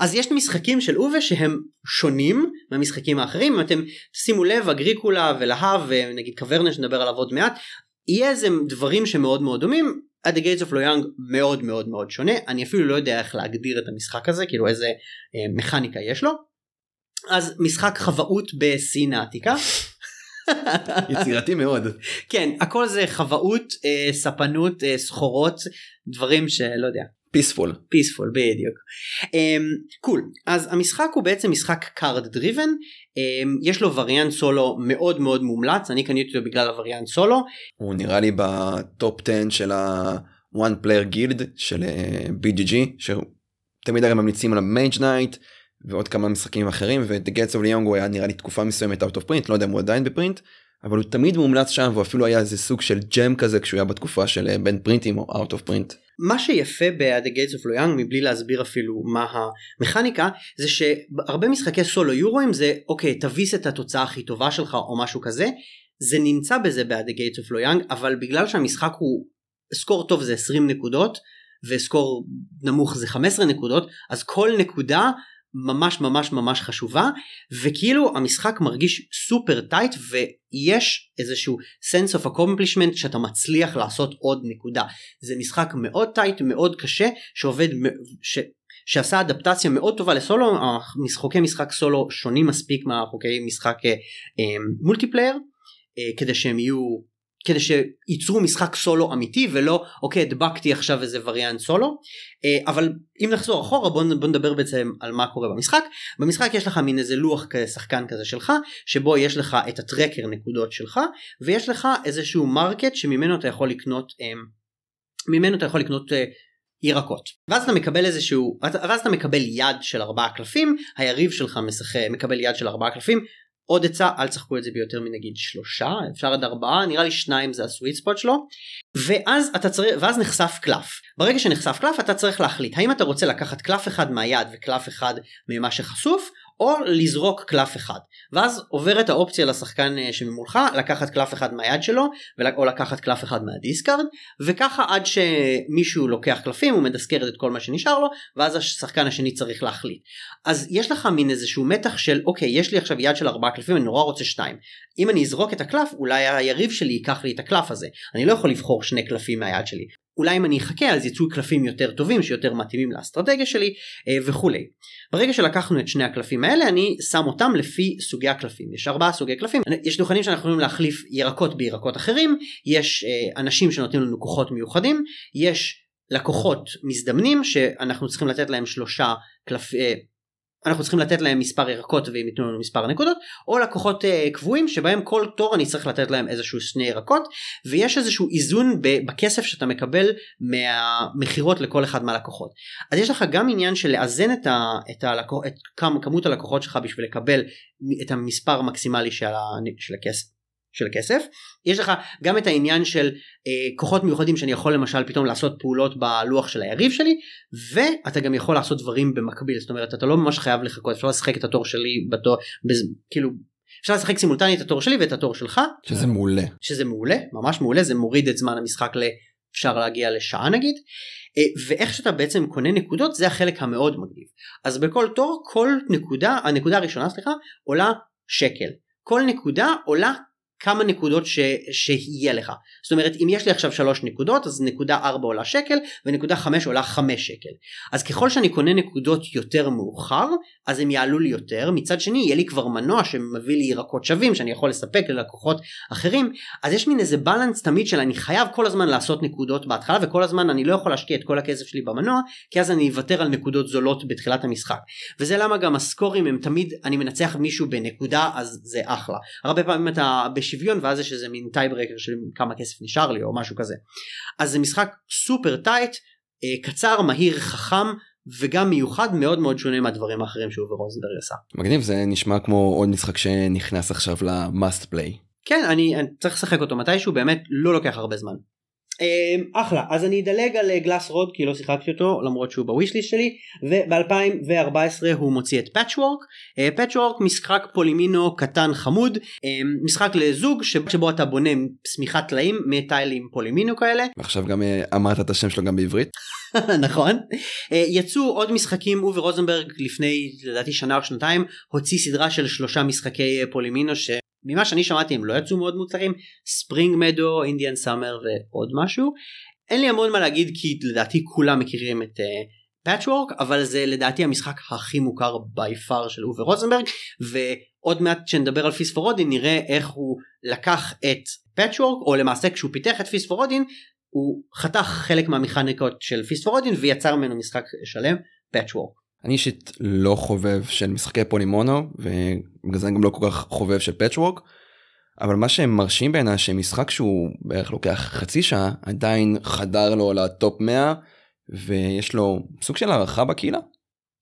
אז יש משחקים של אובה שהם שונים מהמשחקים האחרים אם אתם תשימו לב אגריקולה ולהב ונגיד קוורנש נדבר עליו עוד מעט יהיה איזה דברים שמאוד מאוד דומים At the Gates of Lo Young מאוד מאוד מאוד שונה אני אפילו לא יודע איך להגדיר את המשחק הזה כאילו איזה אה, מכניקה יש לו. אז משחק חוואות בסין העתיקה. יצירתי מאוד. כן הכל זה חוואות אה, ספנות אה, סחורות דברים שלא יודע peaceful. peaceful בדיוק. cool um, cool. אז המשחק הוא בעצם משחק card driven um, יש לו וריאנט סולו מאוד מאוד מומלץ אני קניתי אותו בגלל הווריאנט סולו. הוא נראה לי ב top 10 של ה-one player guild של uh, אה, BGG שתמיד הרי ממליצים על ה Mage Knight ועוד כמה משחקים אחרים ו-The Gates of Leon הוא היה נראה לי תקופה מסוימת out of print לא יודע אם הוא עדיין בפרינט אבל הוא תמיד מומלץ שם והוא אפילו היה איזה סוג של ג'ם כזה כשהוא היה בתקופה של אה, בין פרינטים או out of print. מה שיפה ב-The Gates of Lo Young מבלי להסביר אפילו מה המכניקה זה שהרבה משחקי סולו יורואים זה אוקיי תביס את התוצאה הכי טובה שלך או משהו כזה זה נמצא בזה ב-The Gates of Lo Young אבל בגלל שהמשחק הוא סקור טוב זה 20 נקודות ו score נמוך זה 15 נקודות אז כל נקודה ממש ממש ממש חשובה וכאילו המשחק מרגיש סופר tight ויש איזשהו sense of accomplishment שאתה מצליח לעשות עוד נקודה. זה משחק מאוד tight מאוד קשה שעובד ש... שעשה אדפטציה מאוד טובה לסולו משחקי משחק סולו שונים מספיק מהחוקי משחק אה, multiplayer אה, כדי שהם יהיו כדי שייצרו משחק סולו אמיתי ולא אוקיי הדבקתי עכשיו איזה וריאנט סולו אה, אבל אם נחזור אחורה בוא, בוא נדבר בעצם על מה קורה במשחק. במשחק יש לך מין איזה לוח שחקן כזה שלך שבו יש לך את ה tracker נקודות שלך ויש לך איזשהו market שממנו אתה יכול לקנות אה, ממנו אתה יכול לקנות אה, ירקות. ואז אתה מקבל איזשהו ואז אתה מקבל יד של ארבעה קלפים היריב שלך משחק מקבל יד של ארבעה קלפים עוד עצה אל תשחקו את זה ביותר מנגיד שלושה אפשר עד ארבעה נראה לי שניים זה הסוויט ספוט שלו. ואז אתה צריך ואז נחשף קלף. ברגע שנחשף קלף אתה צריך להחליט האם אתה רוצה לקחת קלף אחד מהיד וקלף אחד ממה שחשוף או לזרוק קלף אחד. ואז עוברת האופציה לשחקן אה, שממולך לקחת קלף אחד מהיד שלו או לקחת קלף אחד מהדיסקארד וככה עד שמישהו לוקח קלפים הוא מדסקר את כל מה שנשאר לו ואז השחקן השני צריך להחליט. אז יש לך מין איזשהו מתח של אוקיי יש לי עכשיו יד של ארבעה קלפים אני נורא רוצה שתיים. אם אני אזרוק את הקלף אולי היריב שלי ייקח לי את הקלף הזה. אני לא יכול לבחור שני קלפים מהיד שלי אולי אם אני אחכה אז יצאו קלפים יותר טובים שיותר מתאימים לאסטרטגיה שלי אה, וכולי. ברגע שלקחנו את שני הקלפים האלה אני שם אותם לפי סוגי הקלפים יש ארבעה סוגי קלפים יש דוכנים שאנחנו יכולים להחליף ירקות בירקות אחרים יש אה, אנשים שנותנים לנו כוחות מיוחדים יש לקוחות מזדמנים שאנחנו צריכים לתת להם שלושה קלפים אה, אנחנו צריכים לתת להם מספר ירקות והם ייתנו לנו מספר נקודות או לקוחות uh, קבועים שבהם כל תור אני צריך לתת להם איזשהו שני ירקות ויש איזשהו איזון בכסף שאתה מקבל מהמכירות לכל אחד מהלקוחות. אז יש לך גם עניין של לאזן את, ה, את, הלקוח, את כמות הלקוחות שלך בשביל לקבל את המספר המקסימלי של, ה, של הכסף של כסף. יש לך גם את העניין של אה, כוחות מיוחדים שאני יכול למשל פתאום לעשות פעולות בלוח של היריב שלי ואתה גם יכול לעשות דברים במקביל. זאת אומרת אתה לא ממש חייב לחכות אפשר לשחק את התור שלי בתור בז, כאילו אפשר לשחק סימולטנית את התור שלי ואת התור שלך. שזה מעולה. שזה מעולה ממש מעולה זה מוריד את זמן המשחק לאפשר להגיע לשעה נגיד. אה, ואיך שאתה בעצם קונה נקודות זה החלק המאוד מגניב. אז בכל תור כל נקודה הנקודה הראשונה סליחה עולה שקל. כל נקודה עולה כמה נקודות ש... שיהיה לך. זאת אומרת אם יש לי עכשיו שלוש נקודות אז נקודה ארבע עולה שקל ונקודה חמש עולה חמש שקל. אז ככל שאני קונה נקודות יותר מאוחר אז הם יעלו לי יותר. מצד שני יהיה לי כבר מנוע שמביא לי ירקות שווים שאני יכול לספק ללקוחות אחרים. אז יש מין איזה בלנס תמיד של אני חייב כל הזמן לעשות נקודות בהתחלה וכל הזמן אני לא יכול להשקיע את כל הכסף שלי במנוע כי אז אני אוותר על נקודות זולות בתחילת המשחק. וזה למה גם הסקורים הם תמיד אני מנצח מישהו בנקודה אז זה אחלה. הרבה פעמים אתה שוויון ואז יש איזה מין tiebreaker של כמה כסף נשאר לי או משהו כזה. אז זה משחק סופר tight, אה, קצר, מהיר, חכם וגם מיוחד מאוד מאוד שונה מהדברים האחרים שאווה רוזנברג עשה. מגניב זה נשמע כמו עוד משחק שנכנס עכשיו ל-must play. כן אני, אני צריך לשחק אותו מתישהו באמת לא לוקח הרבה זמן. Um, אחלה. אז אני אדלג על Glass Road כי לא שיחקתי אותו למרות שהוא ב wishlist שלי וב2014 הוא מוציא את Patchwork Patchwork משחק polyomino קטן חמוד. uh, משחק לזוג שבו אתה בונה שמיכת טלאים מטיילים polyomino כאלה. ועכשיו גם uh, אמרת את השם שלו גם בעברית. נכון. יצאו עוד משחקים אווה רוזנברג לפני לדעתי שנה או שנתיים הוציא סדרה של שלושה משחקי polyomino ש... ממה שאני שמעתי הם לא יצאו מאוד מוצלחים Spring Meadow Indian Summer ועוד משהו אין לי המון מה להגיד כי לדעתי כולם מכירים את Patchwork uh, אבל זה לדעתי המשחק הכי מוכר by far של אווה רוזנברג ועוד מעט כשנדבר על Feast for Odin נראה איך הוא לקח את Patchwork או למעשה כשהוא פיתח את Feast for Odin הוא חתך חלק מהמכניקות של Feast for Odin ויצר ממנו משחק שלם Patchwork. אני אישית לא חובב של משחקי polyomino ובגלל זה אני גם לא כל כך חובב של Patchwork. אבל מה שהם מרשים בעיניי שמשחק שהוא בערך לוקח חצי שעה עדיין חדר לו לטופ 100 ויש לו סוג של הערכה בקהילה.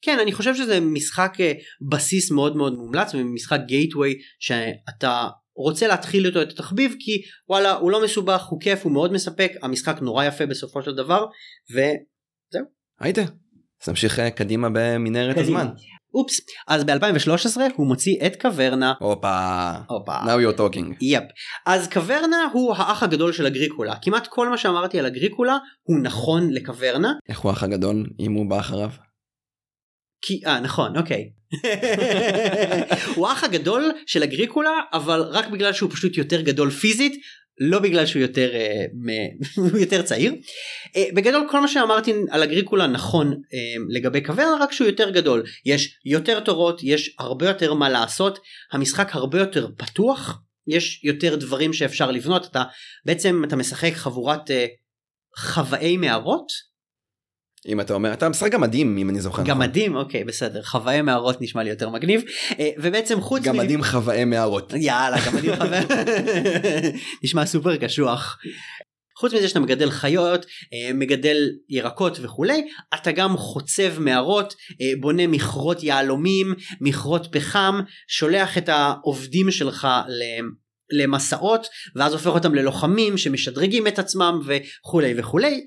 כן אני חושב שזה משחק אה, בסיס מאוד מאוד מומלץ ומשחק גייטווי שאתה רוצה להתחיל אותו את התחביב כי וואלה הוא לא מסובך הוא כיף הוא מאוד מספק המשחק נורא יפה בסופו של דבר וזהו. היידה. אז נמשיך אה, קדימה במנהרת הזמן. אופס אז ב2013 הוא מוציא את קוורנה. הופה. הופה. Now you're talking. יפ. אז קוורנה הוא האח הגדול של אגריקולה כמעט כל מה שאמרתי על אגריקולה הוא נכון לקוורנה. איך הוא האח הגדול אם הוא בא אחריו? כי אה נכון אוקיי. הוא האח הגדול של אגריקולה אבל רק בגלל שהוא פשוט יותר גדול פיזית לא בגלל שהוא יותר uh, יותר צעיר. Uh, בגדול כל מה שאמרתי על אגריקולה נכון uh, לגבי קוורנה רק שהוא יותר גדול. יש יותר תורות יש הרבה יותר מה לעשות. המשחק הרבה יותר פתוח. יש יותר דברים שאפשר לבנות. אתה בעצם אתה משחק חבורת uh, חוואי מערות אם אתה אומר אתה משחק גמדים אם אני זוכר נכון. גמדים אוקיי בסדר חוואי מערות נשמע לי יותר מגניב אה, ובעצם חוץ גמדים חוואי מערות יאללה גמדים חוואי נשמע סופר קשוח. חוץ מזה שאתה מגדל חיות אה, מגדל ירקות וכולי אתה גם חוצב מערות אה, בונה מכרות יהלומים מכרות פחם שולח את העובדים שלך למסעות ואז הופך אותם ללוחמים שמשדרגים את עצמם וכולי וכולי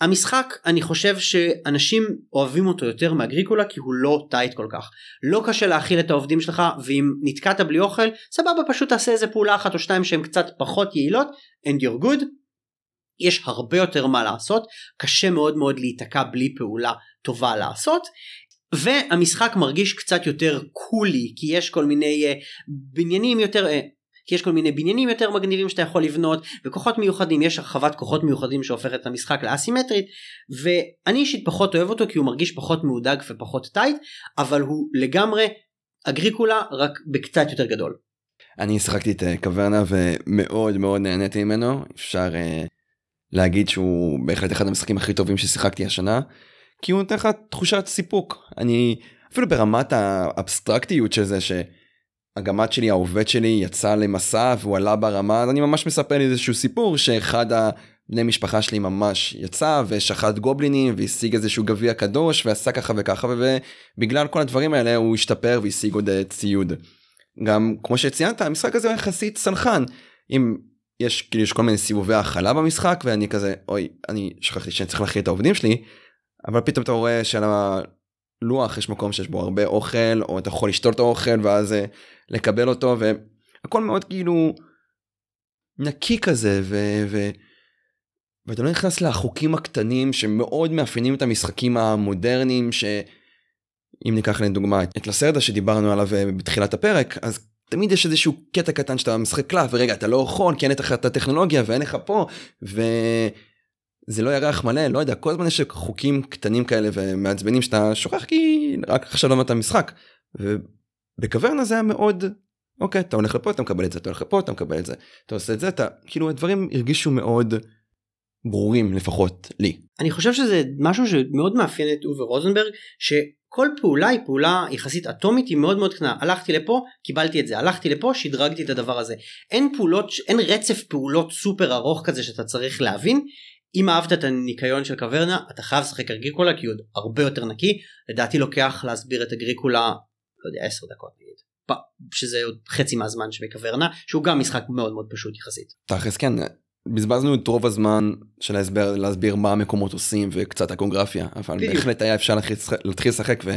המשחק אני חושב שאנשים אוהבים אותו יותר מאגריקולה כי הוא לא טייט כל כך. לא קשה להכיל את העובדים שלך ואם נתקעת בלי אוכל סבבה פשוט תעשה איזה פעולה אחת או שתיים שהן קצת פחות יעילות and you're good. יש הרבה יותר מה לעשות קשה מאוד מאוד להיתקע בלי פעולה טובה לעשות והמשחק מרגיש קצת יותר קולי כי יש כל מיני uh, בניינים יותר uh, כי יש כל מיני בניינים יותר מגניבים שאתה יכול לבנות וכוחות מיוחדים יש הרחבת כוחות מיוחדים שהופכת את המשחק לאסימטרית ואני אישית פחות אוהב אותו כי הוא מרגיש פחות מהודק ופחות טייט אבל הוא לגמרי אגריקולה רק בקצת יותר גדול. אני שחקתי את אה, קוורנה ומאוד מאוד נהניתי ממנו אפשר uh, להגיד שהוא בהחלט אחד המשחקים הכי טובים ששיחקתי השנה כי הוא נותן לך תחושת סיפוק אני אפילו ברמת האבסטרקטיות של זה ש... הגמד שלי העובד שלי יצא למסע והוא עלה ברמה אז אני ממש מספר לי איזשהו סיפור שאחד הבני משפחה שלי ממש יצא ושחט גובלינים והשיג איזשהו גביע קדוש ועשה ככה וככה ובגלל כל הדברים האלה הוא השתפר והשיג עוד אה, ציוד. גם כמו שציינת המשחק הזה הוא יחסית סלחן אם יש כאילו יש כל מיני סיבובי הכלה במשחק ואני כזה אוי אני שכחתי שאני צריך להכין את העובדים שלי אבל פתאום אתה רואה שעל הלוח יש מקום שיש בו הרבה אוכל או אתה יכול לשתול את האוכל ואז אה, לקבל אותו והכל מאוד כאילו נקי כזה ו... ו... ואתה לא נכנס לחוקים הקטנים שמאוד מאפיינים את המשחקים המודרניים שאם ניקח לדוגמה את לסרדה שדיברנו עליו אה, בתחילת הפרק אז תמיד יש איזשהו קטע קטן שאתה משחק קלף ורגע אתה לא יכול כי אין לך את הטכנולוגיה ואין לך פה וזה לא ירח מלא לא יודע כל הזמן יש חוקים קטנים כאלה ומעצבנים שאתה שוכח כי רק עכשיו למדת משחק. בקוורנה זה היה מאוד אוקיי אתה הולך לפה אתה מקבל את זה אתה הולך לפה אתה מקבל את זה אתה עושה את זה אתה כאילו הדברים הרגישו מאוד ברורים לפחות לי. אני חושב שזה משהו שמאוד מאפיין את אובר רוזנברג שכל פעולה היא פעולה יחסית אטומית היא מאוד מאוד קטנה הלכתי לפה קיבלתי את זה הלכתי לפה שדרגתי את הדבר הזה אין פעולות אין רצף פעולות סופר ארוך כזה שאתה צריך להבין אם אהבת את הניקיון של קוורנה אתה חייב לשחק אגריקולה כי הוא עוד הרבה יותר נקי לדעתי לוקח להסביר את אגריקולה לא יודע 10 דקות נגיד שזה עוד חצי מהזמן שבקוורנה שהוא גם משחק מאוד מאוד פשוט יחסית. תכלס כן, בזבזנו את רוב הזמן של ההסבר להסביר מה המקומות עושים וקצת האיקונוגרפיה, אבל בדיוק. בהחלט היה אפשר להתחיל לשחק- ו...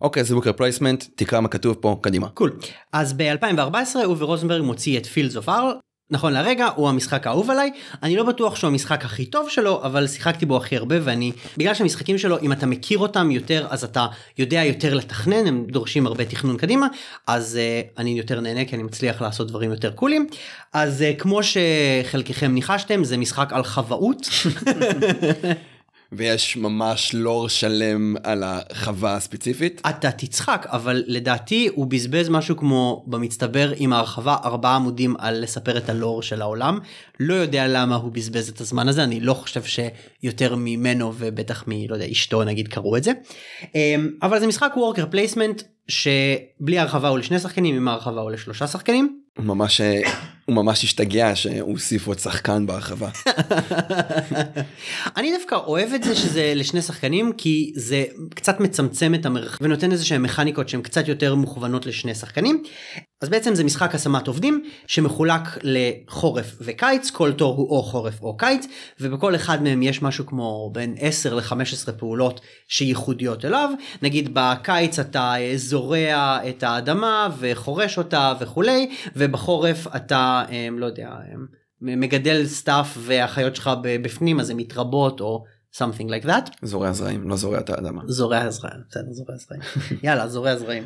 אוקיי זה worker placement, תקרא מה כתוב פה, קדימה. cool. אז ב-2014 אווה רוזנברג מוציא את Fields of Arle. נכון לרגע הוא המשחק האהוב עליי. אני לא בטוח שהוא המשחק הכי טוב שלו אבל שיחקתי בו הכי הרבה ואני בגלל שהמשחקים שלו אם אתה מכיר אותם יותר אז אתה יודע יותר לתכנן הם דורשים הרבה תכנון קדימה אז uh, אני יותר נהנה כי אני מצליח לעשות דברים יותר קולים. אז uh, כמו שחלקכם ניחשתם זה משחק על חוואות ויש ממש לור שלם על החווה הספציפית. אתה תצחק אבל לדעתי הוא בזבז משהו כמו במצטבר עם ההרחבה ארבעה עמודים על לספר את הלור של העולם. לא יודע למה הוא בזבז את הזמן הזה אני לא חושב שיותר ממנו ובטח מ... לא יודע אשתו נגיד קראו את זה. אמ, אבל זה משחק worker placement שבלי הרחבה הוא לשני שחקנים עם הרחבה הוא לשלושה שחקנים. ממש, הוא ממש השתגע שהוסיף עוד שחקן בהרחבה. אני דווקא אוהב את זה שזה לשני שחקנים כי זה קצת מצמצם את המרחב ונותן איזה שהם מכניקות שהן קצת יותר מוכוונות לשני שחקנים. אז בעצם זה משחק השמת עובדים שמחולק לחורף וקיץ כל תור הוא או חורף או קיץ ובכל אחד מהם יש משהו כמו בין 10 ל-15 פעולות שייחודיות אליו נגיד בקיץ אתה אה, זורע את האדמה וחורש אותה וכולי ובחורף אתה לא יודע אה, מגדל stuff והחיות שלך בפנים אז הן מתרבות או something like that. זורע זרעים, לא זורע את האדמה. זורע זרעים בסדר זורע זרעים יאללה זורע זרעים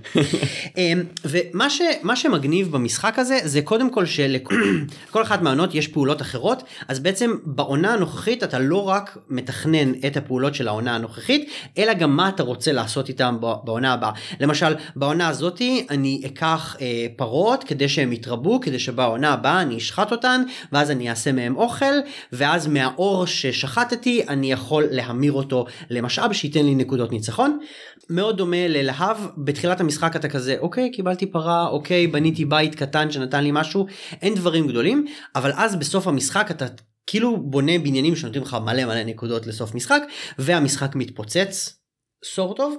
אמ, ומה ש, שמגניב במשחק הזה זה קודם כל שלכל אחת מהעונות יש פעולות אחרות אז בעצם בעונה הנוכחית אתה לא רק מתכנן את הפעולות של העונה הנוכחית אלא גם מה אתה רוצה לעשות איתם בעונה הבאה. למשל בעונה הזאתי אני אקח אה, פרות כדי שהם יתרבו כדי שבעונה הבאה אני אשחט אותן ואז אני אעשה מהם אוכל ואז מהאור ששחטתי אני יכול להמיר אותו למשאב שייתן לי נקודות ניצחון. מאוד דומה ללהב בתחילת המשחק אתה כזה אוקיי קיבלתי פרה אוקיי בניתי בית קטן שנתן לי משהו אין דברים גדולים אבל אז בסוף המשחק אתה כאילו בונה בניינים שנותנים לך מלא מלא נקודות לסוף משחק והמשחק מתפוצץ. סור טוב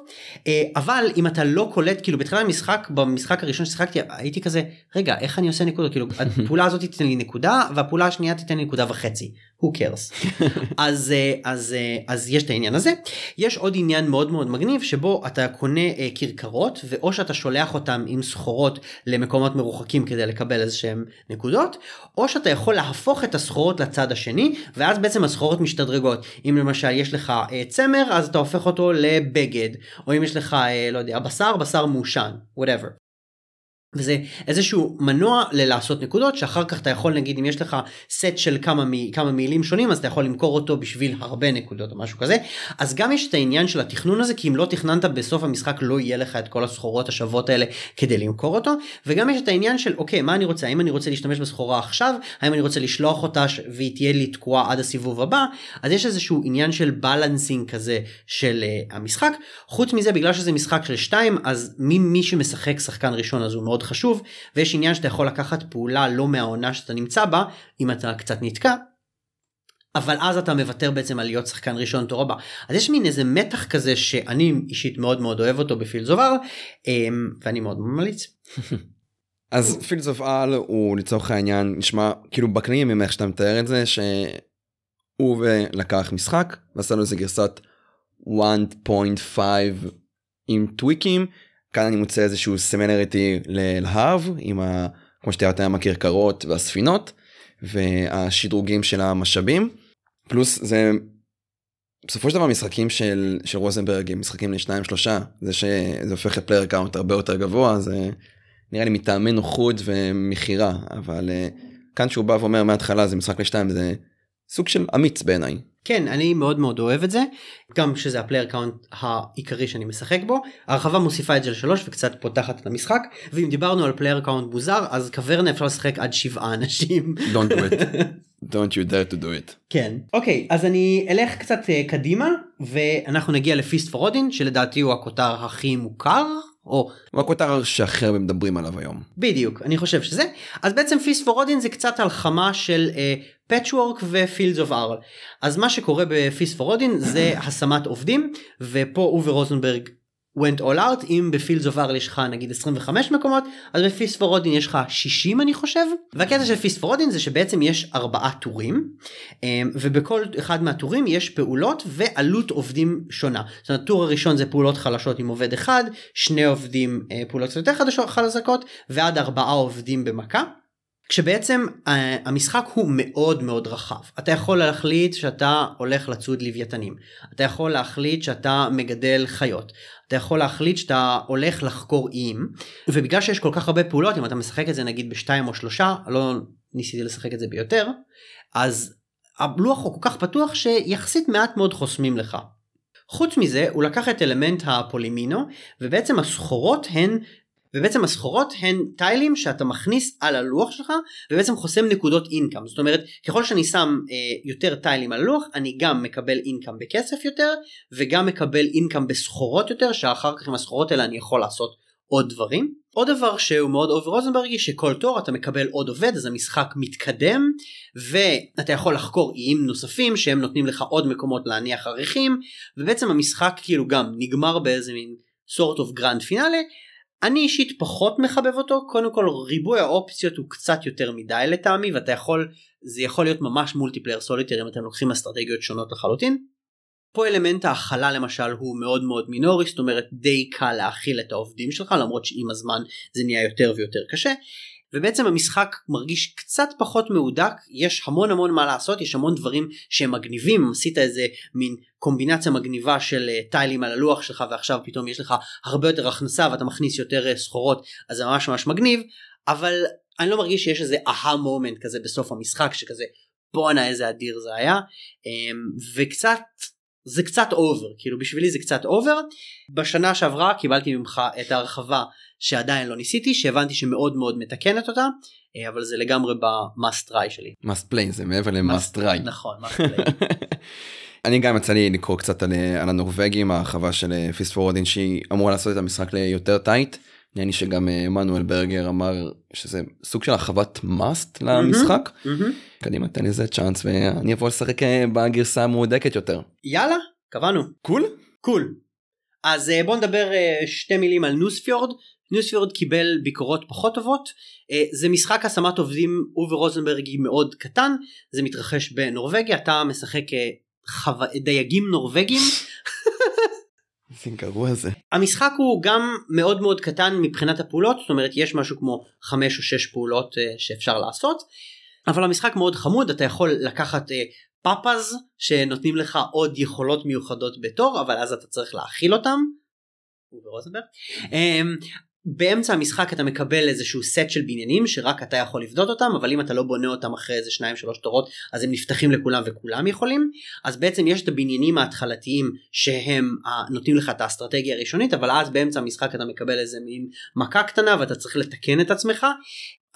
אבל אם אתה לא קולט כאילו בתחילת המשחק במשחק הראשון ששיחקתי הייתי כזה רגע איך אני עושה נקודות כאילו הפעולה הזאת תיתן לי נקודה והפעולה השנייה תיתן לי נקודה וחצי who cares? אז אה, אז אה, אז יש את העניין הזה. יש עוד עניין מאוד מאוד מגניב שבו אתה קונה אה, כרכרות ואו שאתה שולח אותם עם סחורות למקומות מרוחקים כדי לקבל איזה שהם נקודות או שאתה יכול להפוך את הסחורות לצד השני ואז בעצם הסחורות משתדרגות. אם למשל יש לך צמר אז אתה הופך אותו לבגד או אם יש לך לא יודע בשר בשר מעושן whatever. וזה איזשהו מנוע ללעשות נקודות שאחר כך אתה יכול נגיד אם יש לך סט של כמה, מ, כמה מילים שונים אז אתה יכול למכור אותו בשביל הרבה נקודות או משהו כזה. אז גם יש את העניין של התכנון הזה כי אם לא תכננת בסוף המשחק לא יהיה לך את כל הסחורות השוות האלה כדי למכור אותו. וגם יש את העניין של אוקיי מה אני רוצה? האם אני רוצה להשתמש בסחורה עכשיו? האם אני רוצה לשלוח אותה והיא תהיה לי תקועה עד הסיבוב הבא? אז יש איזשהו עניין של בלנסינג כזה של uh, המשחק. חוץ מזה בגלל שזה משחק של שתיים אז מי, מי שמשחק שחקן ראשון אז הוא מאוד חשוב ויש עניין שאתה יכול לקחת פעולה לא מהעונה שאתה נמצא בה אם אתה קצת נתקע. אבל אז אתה מוותר בעצם על להיות שחקן ראשון תור הבא אז יש מין איזה מתח כזה שאני אישית מאוד מאוד אוהב אותו בפילד זובר ואני מאוד ממליץ. אז Fields of Arle הוא לצורך העניין נשמע כאילו בקנים עם איך שאתה מתאר את זה שהוא לקח משחק ועשה לו איזה גרסת 1.5 עם טוויקים כאן אני מוצא איזשהו similarity ל Le Havre עם ה... כמו שתיארת עם הכרכרות והספינות והשדרוגים של המשאבים פלוס זה בסופו של דבר משחקים של, של רוזנברג הם משחקים לשניים שלושה זה שזה הופך את player count הרבה יותר גבוה זה נראה לי מטעמי נוחות ומכירה אבל uh, כאן שהוא בא ואומר מההתחלה זה משחק לשתיים זה סוג של אמיץ בעיניי. כן אני מאוד מאוד אוהב את זה גם שזה ה player count העיקרי שאני משחק בו הרחבה מוסיפה את זה לשלוש וקצת פותחת את המשחק ואם דיברנו על player count מוזר אז Caverna אפשר לשחק עד שבעה אנשים. Don't do it. Don't you dare to do it. כן. אוקיי אז אני אלך קצת uh, קדימה ואנחנו נגיע ל Feast for Odin שלדעתי הוא הכותר הכי מוכר או הוא שהכי הרבה מדברים עליו היום. בדיוק אני חושב שזה אז בעצם Feast for Odin זה קצת הלחמה של Patchwork ו Fields of Arle אז מה שקורה ב Feast for Odin זה השמת עובדים ופה אווה רוזנברג went all out אם ב Fields of Arle יש לך נגיד 25 מקומות אז ב Feast for Odin יש לך 60 אני חושב והקטע של Feast for Odin זה שבעצם יש ארבעה טורים אמ, ובכל אחד מהטורים יש פעולות ועלות עובדים שונה. זאת אומרת הטור הראשון זה פעולות חלשות עם עובד אחד שני עובדים אה, פעולות יותר חדשות חזקות ועד ארבעה עובדים במכה. כשבעצם אה, המשחק הוא מאוד מאוד רחב אתה יכול להחליט שאתה הולך לצוד לוויתנים אתה יכול להחליט שאתה מגדל חיות אתה יכול להחליט שאתה הולך לחקור איים ובגלל שיש כל כך הרבה פעולות אם אתה משחק את זה נגיד בשתיים או שלושה לא ניסיתי לשחק את זה ביותר אז הלוח הוא כל כך פתוח שיחסית מעט מאוד חוסמים לך. חוץ מזה הוא לקח את אלמנט ה polyomino ובעצם הסחורות הן ובעצם הסחורות הן טיילים שאתה מכניס על הלוח שלך ובעצם חוסם נקודות income זאת אומרת ככל שאני שם אה, יותר טיילים על הלוח אני גם מקבל income בכסף יותר וגם מקבל income בסחורות יותר שאחר כך עם הסחורות האלה אני יכול לעשות עוד דברים. עוד דבר שהוא מאוד אווה רוזנברגי שכל תור אתה מקבל עוד עובד אז המשחק מתקדם ואתה יכול לחקור איים נוספים שהם נותנים לך עוד מקומות להניח אריחים ובעצם המשחק כאילו גם נגמר באיזה מין sort of grand finale אני אישית פחות מחבב אותו קודם כל ריבוי האופציות הוא קצת יותר מדי לטעמי ואתה יכול זה יכול להיות ממש multiplayer solitaire אם אתם לוקחים אסטרטגיות שונות לחלוטין. פה אלמנט ההאכלה למשל הוא מאוד מאוד מינורי זאת אומרת די קל להאכיל את העובדים שלך למרות שעם הזמן זה נהיה יותר ויותר קשה ובעצם המשחק מרגיש קצת פחות מהודק יש המון המון מה לעשות יש המון דברים שהם מגניבים עשית איזה מין קומבינציה מגניבה של אה, טיילים על הלוח שלך ועכשיו פתאום יש לך הרבה יותר הכנסה ואתה מכניס יותר אה, סחורות אז זה ממש ממש מגניב אבל אני לא מרגיש שיש איזה אהה moment כזה בסוף המשחק שכזה בואנה איזה אדיר זה היה אמ, וקצת זה קצת over כאילו בשבילי זה קצת over בשנה שעברה קיבלתי ממך את ההרחבה שעדיין לא ניסיתי שהבנתי שמאוד מאוד מתקנת אותה אה, אבל זה לגמרי ב must try שלי. must play זה מעבר ל must try. נכון must play. אני גם יצא לי לקרוא קצת על, על הנורווגים ההרחבה של Feast for Odin שהיא אמורה לעשות את המשחק ליותר tight. נראה לי שגם אה, מנואל ברגר אמר שזה סוג של הרחבת must למשחק. קדימה תן לזה צ'אנס ואני אבוא לשחק אה, בגרסה המהודקת יותר. יאללה קבענו. cool? cool. אז בוא נדבר שתי מילים על ניוספיורד. ניוספיורד קיבל ביקורות פחות טובות זה משחק השמת עובדים אובר רוזנברגי מאוד קטן זה מתרחש בנורבגיה אתה משחק חו... דייגים נורבגים. איזה גרוע זה. המשחק הוא גם מאוד מאוד קטן מבחינת הפעולות זאת אומרת יש משהו כמו 5 או 6 פעולות שאפשר לעשות אבל המשחק מאוד חמוד אתה יכול לקחת פאפאז שנותנים לך עוד יכולות מיוחדות בתור אבל אז אתה צריך להכיל אותם. באמצע המשחק אתה מקבל איזשהו סט של בניינים שרק אתה יכול לבדות אותם אבל אם אתה לא בונה אותם אחרי איזה שניים שלוש תורות אז הם נפתחים לכולם וכולם יכולים אז בעצם יש את הבניינים ההתחלתיים שהם נותנים לך את האסטרטגיה הראשונית אבל אז באמצע המשחק אתה מקבל איזה מין מכה קטנה ואתה צריך לתקן את עצמך.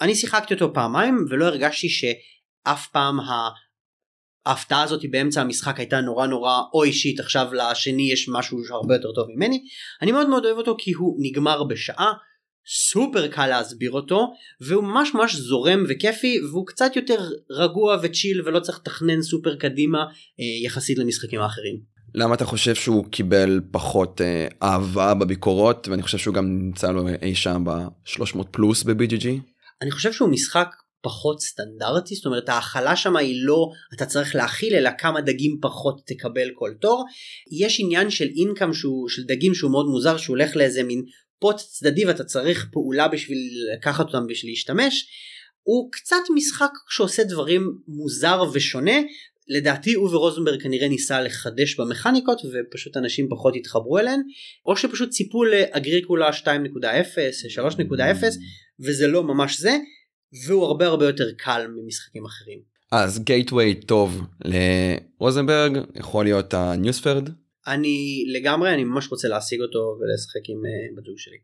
אני שיחקתי אותו פעמיים ולא הרגשתי שאף פעם ההפתעה הזאת באמצע המשחק הייתה נורא נורא או אישית עכשיו לשני יש משהו שהרבה יותר טוב ממני אני מאוד מאוד אוהב אותו כי הוא נגמר בשעה סופר קל להסביר אותו והוא ממש ממש זורם וכיפי והוא קצת יותר רגוע וצ'יל ולא צריך לתכנן סופר קדימה אה, יחסית למשחקים האחרים. למה אתה חושב שהוא קיבל פחות אה, אהבה בביקורות ואני חושב שהוא גם נמצא לו אי שם ב-300 פלוס ב-BGG? אני חושב שהוא משחק פחות סטנדרטי זאת אומרת ההכלה שם היא לא אתה צריך להכיל אלא כמה דגים פחות תקבל כל תור. יש עניין של אינקאם שהוא של דגים שהוא מאוד מוזר שהוא הולך לאיזה מין פוט צדדי ואתה צריך פעולה בשביל לקחת אותם בשביל להשתמש. הוא קצת משחק שעושה דברים מוזר ושונה. לדעתי אובי רוזנברג כנראה ניסה לחדש במכניקות ופשוט אנשים פחות התחברו אליהן. או שפשוט ציפו לאגריקולה 2.0 3.0 וזה לא ממש זה והוא הרבה הרבה יותר קל ממשחקים אחרים. אז גייטווי טוב לרוזנברג יכול להיות הניוספרד? אני לגמרי אני ממש רוצה להשיג אותו ולשחק עם uh, בת זוג שלי.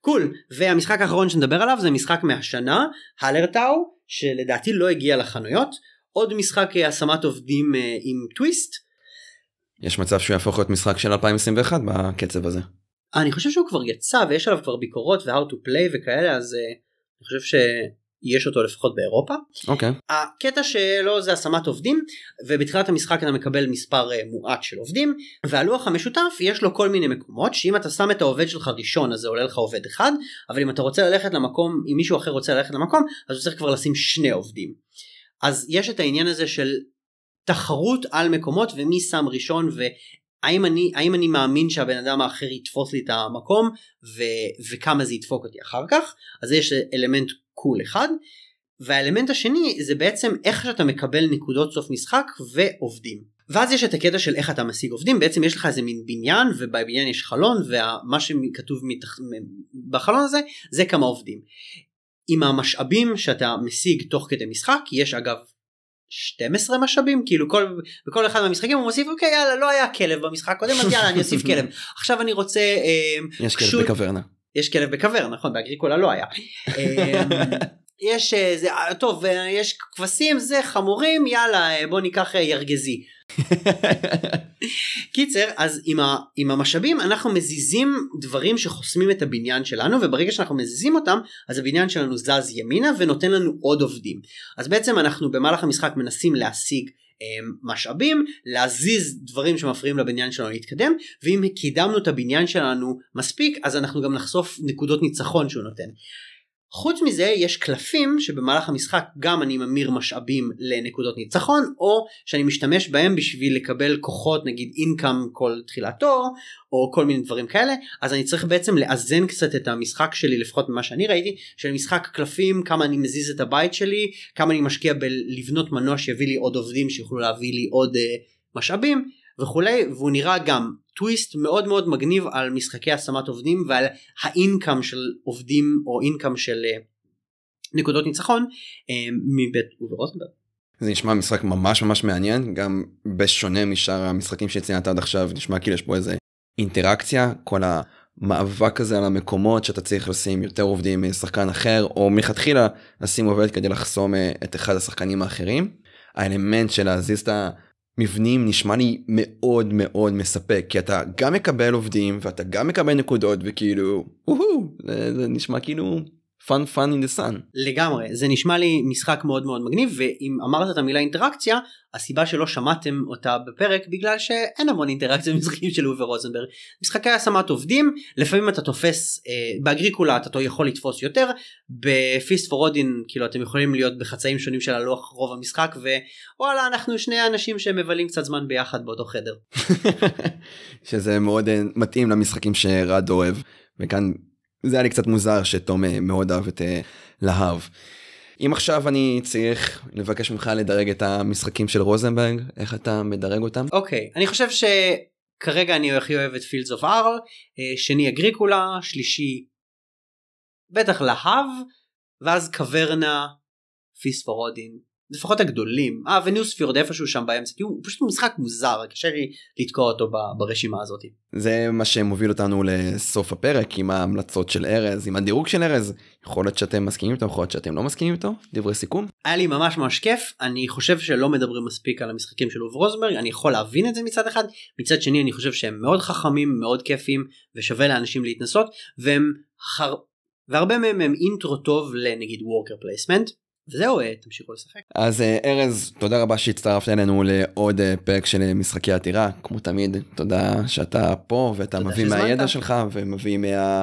קול cool. והמשחק האחרון שנדבר עליו זה משחק מהשנה הלרטאו שלדעתי לא הגיע לחנויות עוד משחק אה, השמת עובדים uh, עם טוויסט. יש מצב שהוא יהפוך להיות משחק של 2021 בקצב הזה. אני חושב שהוא כבר יצא ויש עליו כבר ביקורות ו-how to play וכאלה אז uh, אני חושב שיש אותו לפחות באירופה. אוקיי. הקטע שלו זה השמת עובדים ובתחילת המשחק אתה מקבל מספר uh, מועט של עובדים והלוח המשותף יש לו כל מיני מקומות שאם אתה שם את העובד שלך ראשון אז זה עולה לך עובד אחד אבל אם אתה רוצה ללכת למקום אם מישהו אחר רוצה ללכת למקום אז הוא צריך כבר לשים שני עובדים. אז יש את העניין הזה של תחרות על מקומות ומי שם ראשון האם אני, האם אני מאמין שהבן אדם האחר יתפוס לי את המקום ו, וכמה זה ידפוק אותי אחר כך? אז יש אלמנט קול אחד. והאלמנט השני זה בעצם איך שאתה מקבל נקודות סוף משחק ועובדים. ואז יש את הקטע של איך אתה משיג עובדים. בעצם יש לך איזה מין בניין ובבניין יש חלון ומה שכתוב מתח... בחלון הזה זה כמה עובדים. עם המשאבים שאתה משיג תוך כדי משחק יש אגב 12 משאבים כאילו כל בכל אחד מהמשחקים הוא מוסיף אוקיי יאללה לא היה כלב במשחק קודם אז יאללה אני אוסיף כלב עכשיו אני רוצה אה, יש כלב בקוורנה. יש כלב בקוורנה נכון באגריקולה לא היה. אה, יש אה, זה טוב יש כבשים זה חמורים יאללה בוא ניקח ירגזי קיצר אז עם, ה, עם המשאבים אנחנו מזיזים דברים שחוסמים את הבניין שלנו וברגע שאנחנו מזיזים אותם אז הבניין שלנו זז ימינה ונותן לנו עוד עובדים אז בעצם אנחנו במהלך המשחק מנסים להשיג אה, משאבים להזיז דברים שמפריעים לבניין שלנו להתקדם ואם קידמנו את הבניין שלנו מספיק אז אנחנו גם נחשוף נקודות ניצחון שהוא נותן. חוץ מזה יש קלפים שבמהלך המשחק גם אני ממיר משאבים לנקודות ניצחון או שאני משתמש בהם בשביל לקבל כוחות נגיד אינקאם כל תחילת תור או כל מיני דברים כאלה אז אני צריך בעצם לאזן קצת את המשחק שלי לפחות ממה שאני ראיתי של משחק קלפים כמה אני מזיז את הבית שלי כמה אני משקיע בלבנות מנוע שיביא לי עוד עובדים שיוכלו להביא לי עוד uh, משאבים וכולי והוא נראה גם טוויסט מאוד מאוד מגניב על משחקי השמת עובדים ועל ה income של עובדים או income של אה, נקודות ניצחון אה, מבית אווה רוזנברג. זה נשמע משחק ממש ממש מעניין גם בשונה משאר המשחקים שציינת עד עכשיו נשמע כאילו יש פה איזה אינטראקציה כל המאבק הזה על המקומות שאתה צריך לשים יותר עובדים משחקן אחר או מלכתחילה לשים עובד כדי לחסום את אחד השחקנים האחרים. האלמנט של להזיז את מבנים נשמע לי מאוד מאוד מספק כי אתה גם מקבל עובדים ואתה גם מקבל נקודות וכאילו זה, זה נשמע כאילו fun fun in the sun. לגמרי זה נשמע לי משחק מאוד מאוד מגניב ואם אמרת את המילה אינטראקציה הסיבה שלא שמעתם אותה בפרק בגלל שאין המון אינטראקציה במשחקים של אובר רוזנברג. משחקי השמת עובדים לפעמים אתה תופס אה, באגריקולה אתה יכול לתפוס יותר ב Feast for Odin כאילו אתם יכולים להיות בחצאים שונים של הלוח רוב המשחק ווואלה אנחנו שני אנשים שמבלים קצת זמן ביחד באותו חדר. שזה מאוד אה, מתאים למשחקים שארז אוהב וכאן זה היה לי קצת מוזר שתום אה, מאוד אהב את אה, Le Havre. אם עכשיו אני צריך לבקש ממך לדרג את המשחקים של רוזנברג, איך אתה מדרג אותם? אוקיי, okay, אני חושב שכרגע אני הכי אוהב את Fields of Arle, שני אגריקולה, שלישי בטח להב, ואז פור אודין, לפחות הגדולים אה וניוספיורד איפשהו שם באמצע כי הוא פשוט משחק מוזר קשה לי לתקוע אותו ברשימה הזאת. זה מה שמוביל אותנו לסוף הפרק עם ההמלצות של ארז עם הדירוג של ארז יכול להיות שאתם מסכימים איתו יכול להיות שאתם לא מסכימים איתו דברי סיכום. היה לי ממש ממש כיף אני חושב שלא מדברים מספיק על המשחקים של אוב רוזנברג אני יכול להבין את זה מצד אחד מצד שני אני חושב שהם מאוד חכמים מאוד כיפים ושווה לאנשים להתנסות והם חר... והרבה מהם הם intro טוב לנגיד worker placement וזהו אה, תמשיכו לשחק. אז אה, ארז תודה רבה שהצטרפת אלינו לעוד אה, פרק של משחקי הטירה כמו תמיד תודה שאתה פה ואתה מביא מהידע שלך ומביא מה...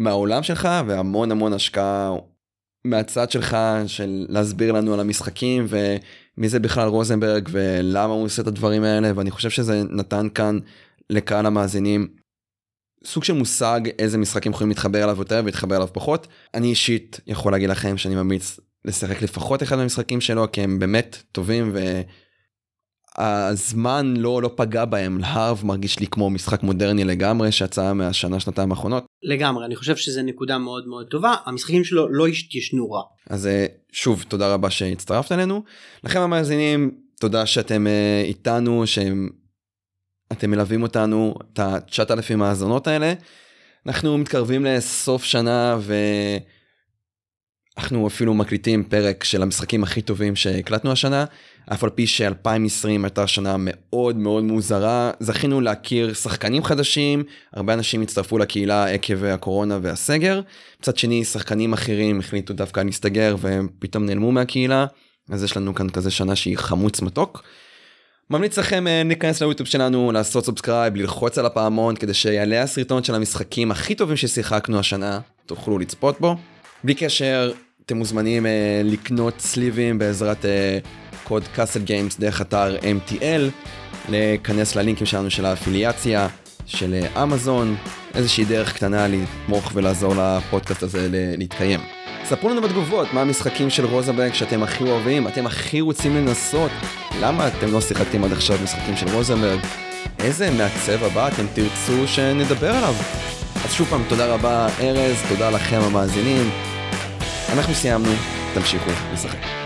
מהעולם שלך והמון המון השקעה מהצד שלך של להסביר לנו על המשחקים ומי זה בכלל רוזנברג ולמה הוא עושה את הדברים האלה ואני חושב שזה נתן כאן לקהל המאזינים סוג של מושג איזה משחקים יכולים להתחבר אליו יותר ולהתחבר אליו פחות. אני אישית יכול להגיד לכם שאני ממליץ לשחק לפחות אחד מהמשחקים שלו כי הם באמת טובים והזמן לא לא פגע בהם להב מרגיש לי כמו משחק מודרני לגמרי שיצא מהשנה שנתיים האחרונות. לגמרי אני חושב שזה נקודה מאוד מאוד טובה המשחקים שלו לא ישנו רע. אז אה, שוב תודה רבה שהצטרפת אלינו לכם המאזינים תודה שאתם אה, איתנו שאתם מלווים אותנו את ה-9,000 האזונות האלה. אנחנו מתקרבים לסוף שנה ו... אנחנו אפילו מקליטים פרק של המשחקים הכי טובים שהקלטנו השנה, אף על פי ש-2020 הייתה שנה מאוד מאוד מוזרה, זכינו להכיר שחקנים חדשים, הרבה אנשים הצטרפו לקהילה עקב הקורונה והסגר, מצד שני שחקנים אחרים החליטו דווקא להסתגר והם פתאום נעלמו מהקהילה, אז יש לנו כאן כזה שנה שהיא חמוץ מתוק. ממליץ לכם אה, להיכנס ליוטיוב שלנו, לעשות subscribe, ללחוץ על הפעמון כדי שיעלה הסרטון של המשחקים הכי טובים ששיחקנו השנה, תוכלו לצפות בו. בלי קשר, אתם מוזמנים אה, לקנות סליבים בעזרת אה, קוד Castle Games דרך אתר MTL, להיכנס ללינקים שלנו של האפיליאציה, של אה, אמזון, איזושהי דרך קטנה לתמוך ולעזור לפודקאסט הזה להתקיים. ספרו לנו בתגובות מה המשחקים של רוזנברג שאתם הכי אוהבים, אתם הכי רוצים לנסות, למה אתם לא שיחקתם עד עכשיו משחקים של רוזנברג, איזה מעצב הבא אתם תרצו שנדבר עליו. אז שוב פעם, תודה רבה ארז, תודה לכם המאזינים. אנחנו סיימנו, תמשיכו לשחק.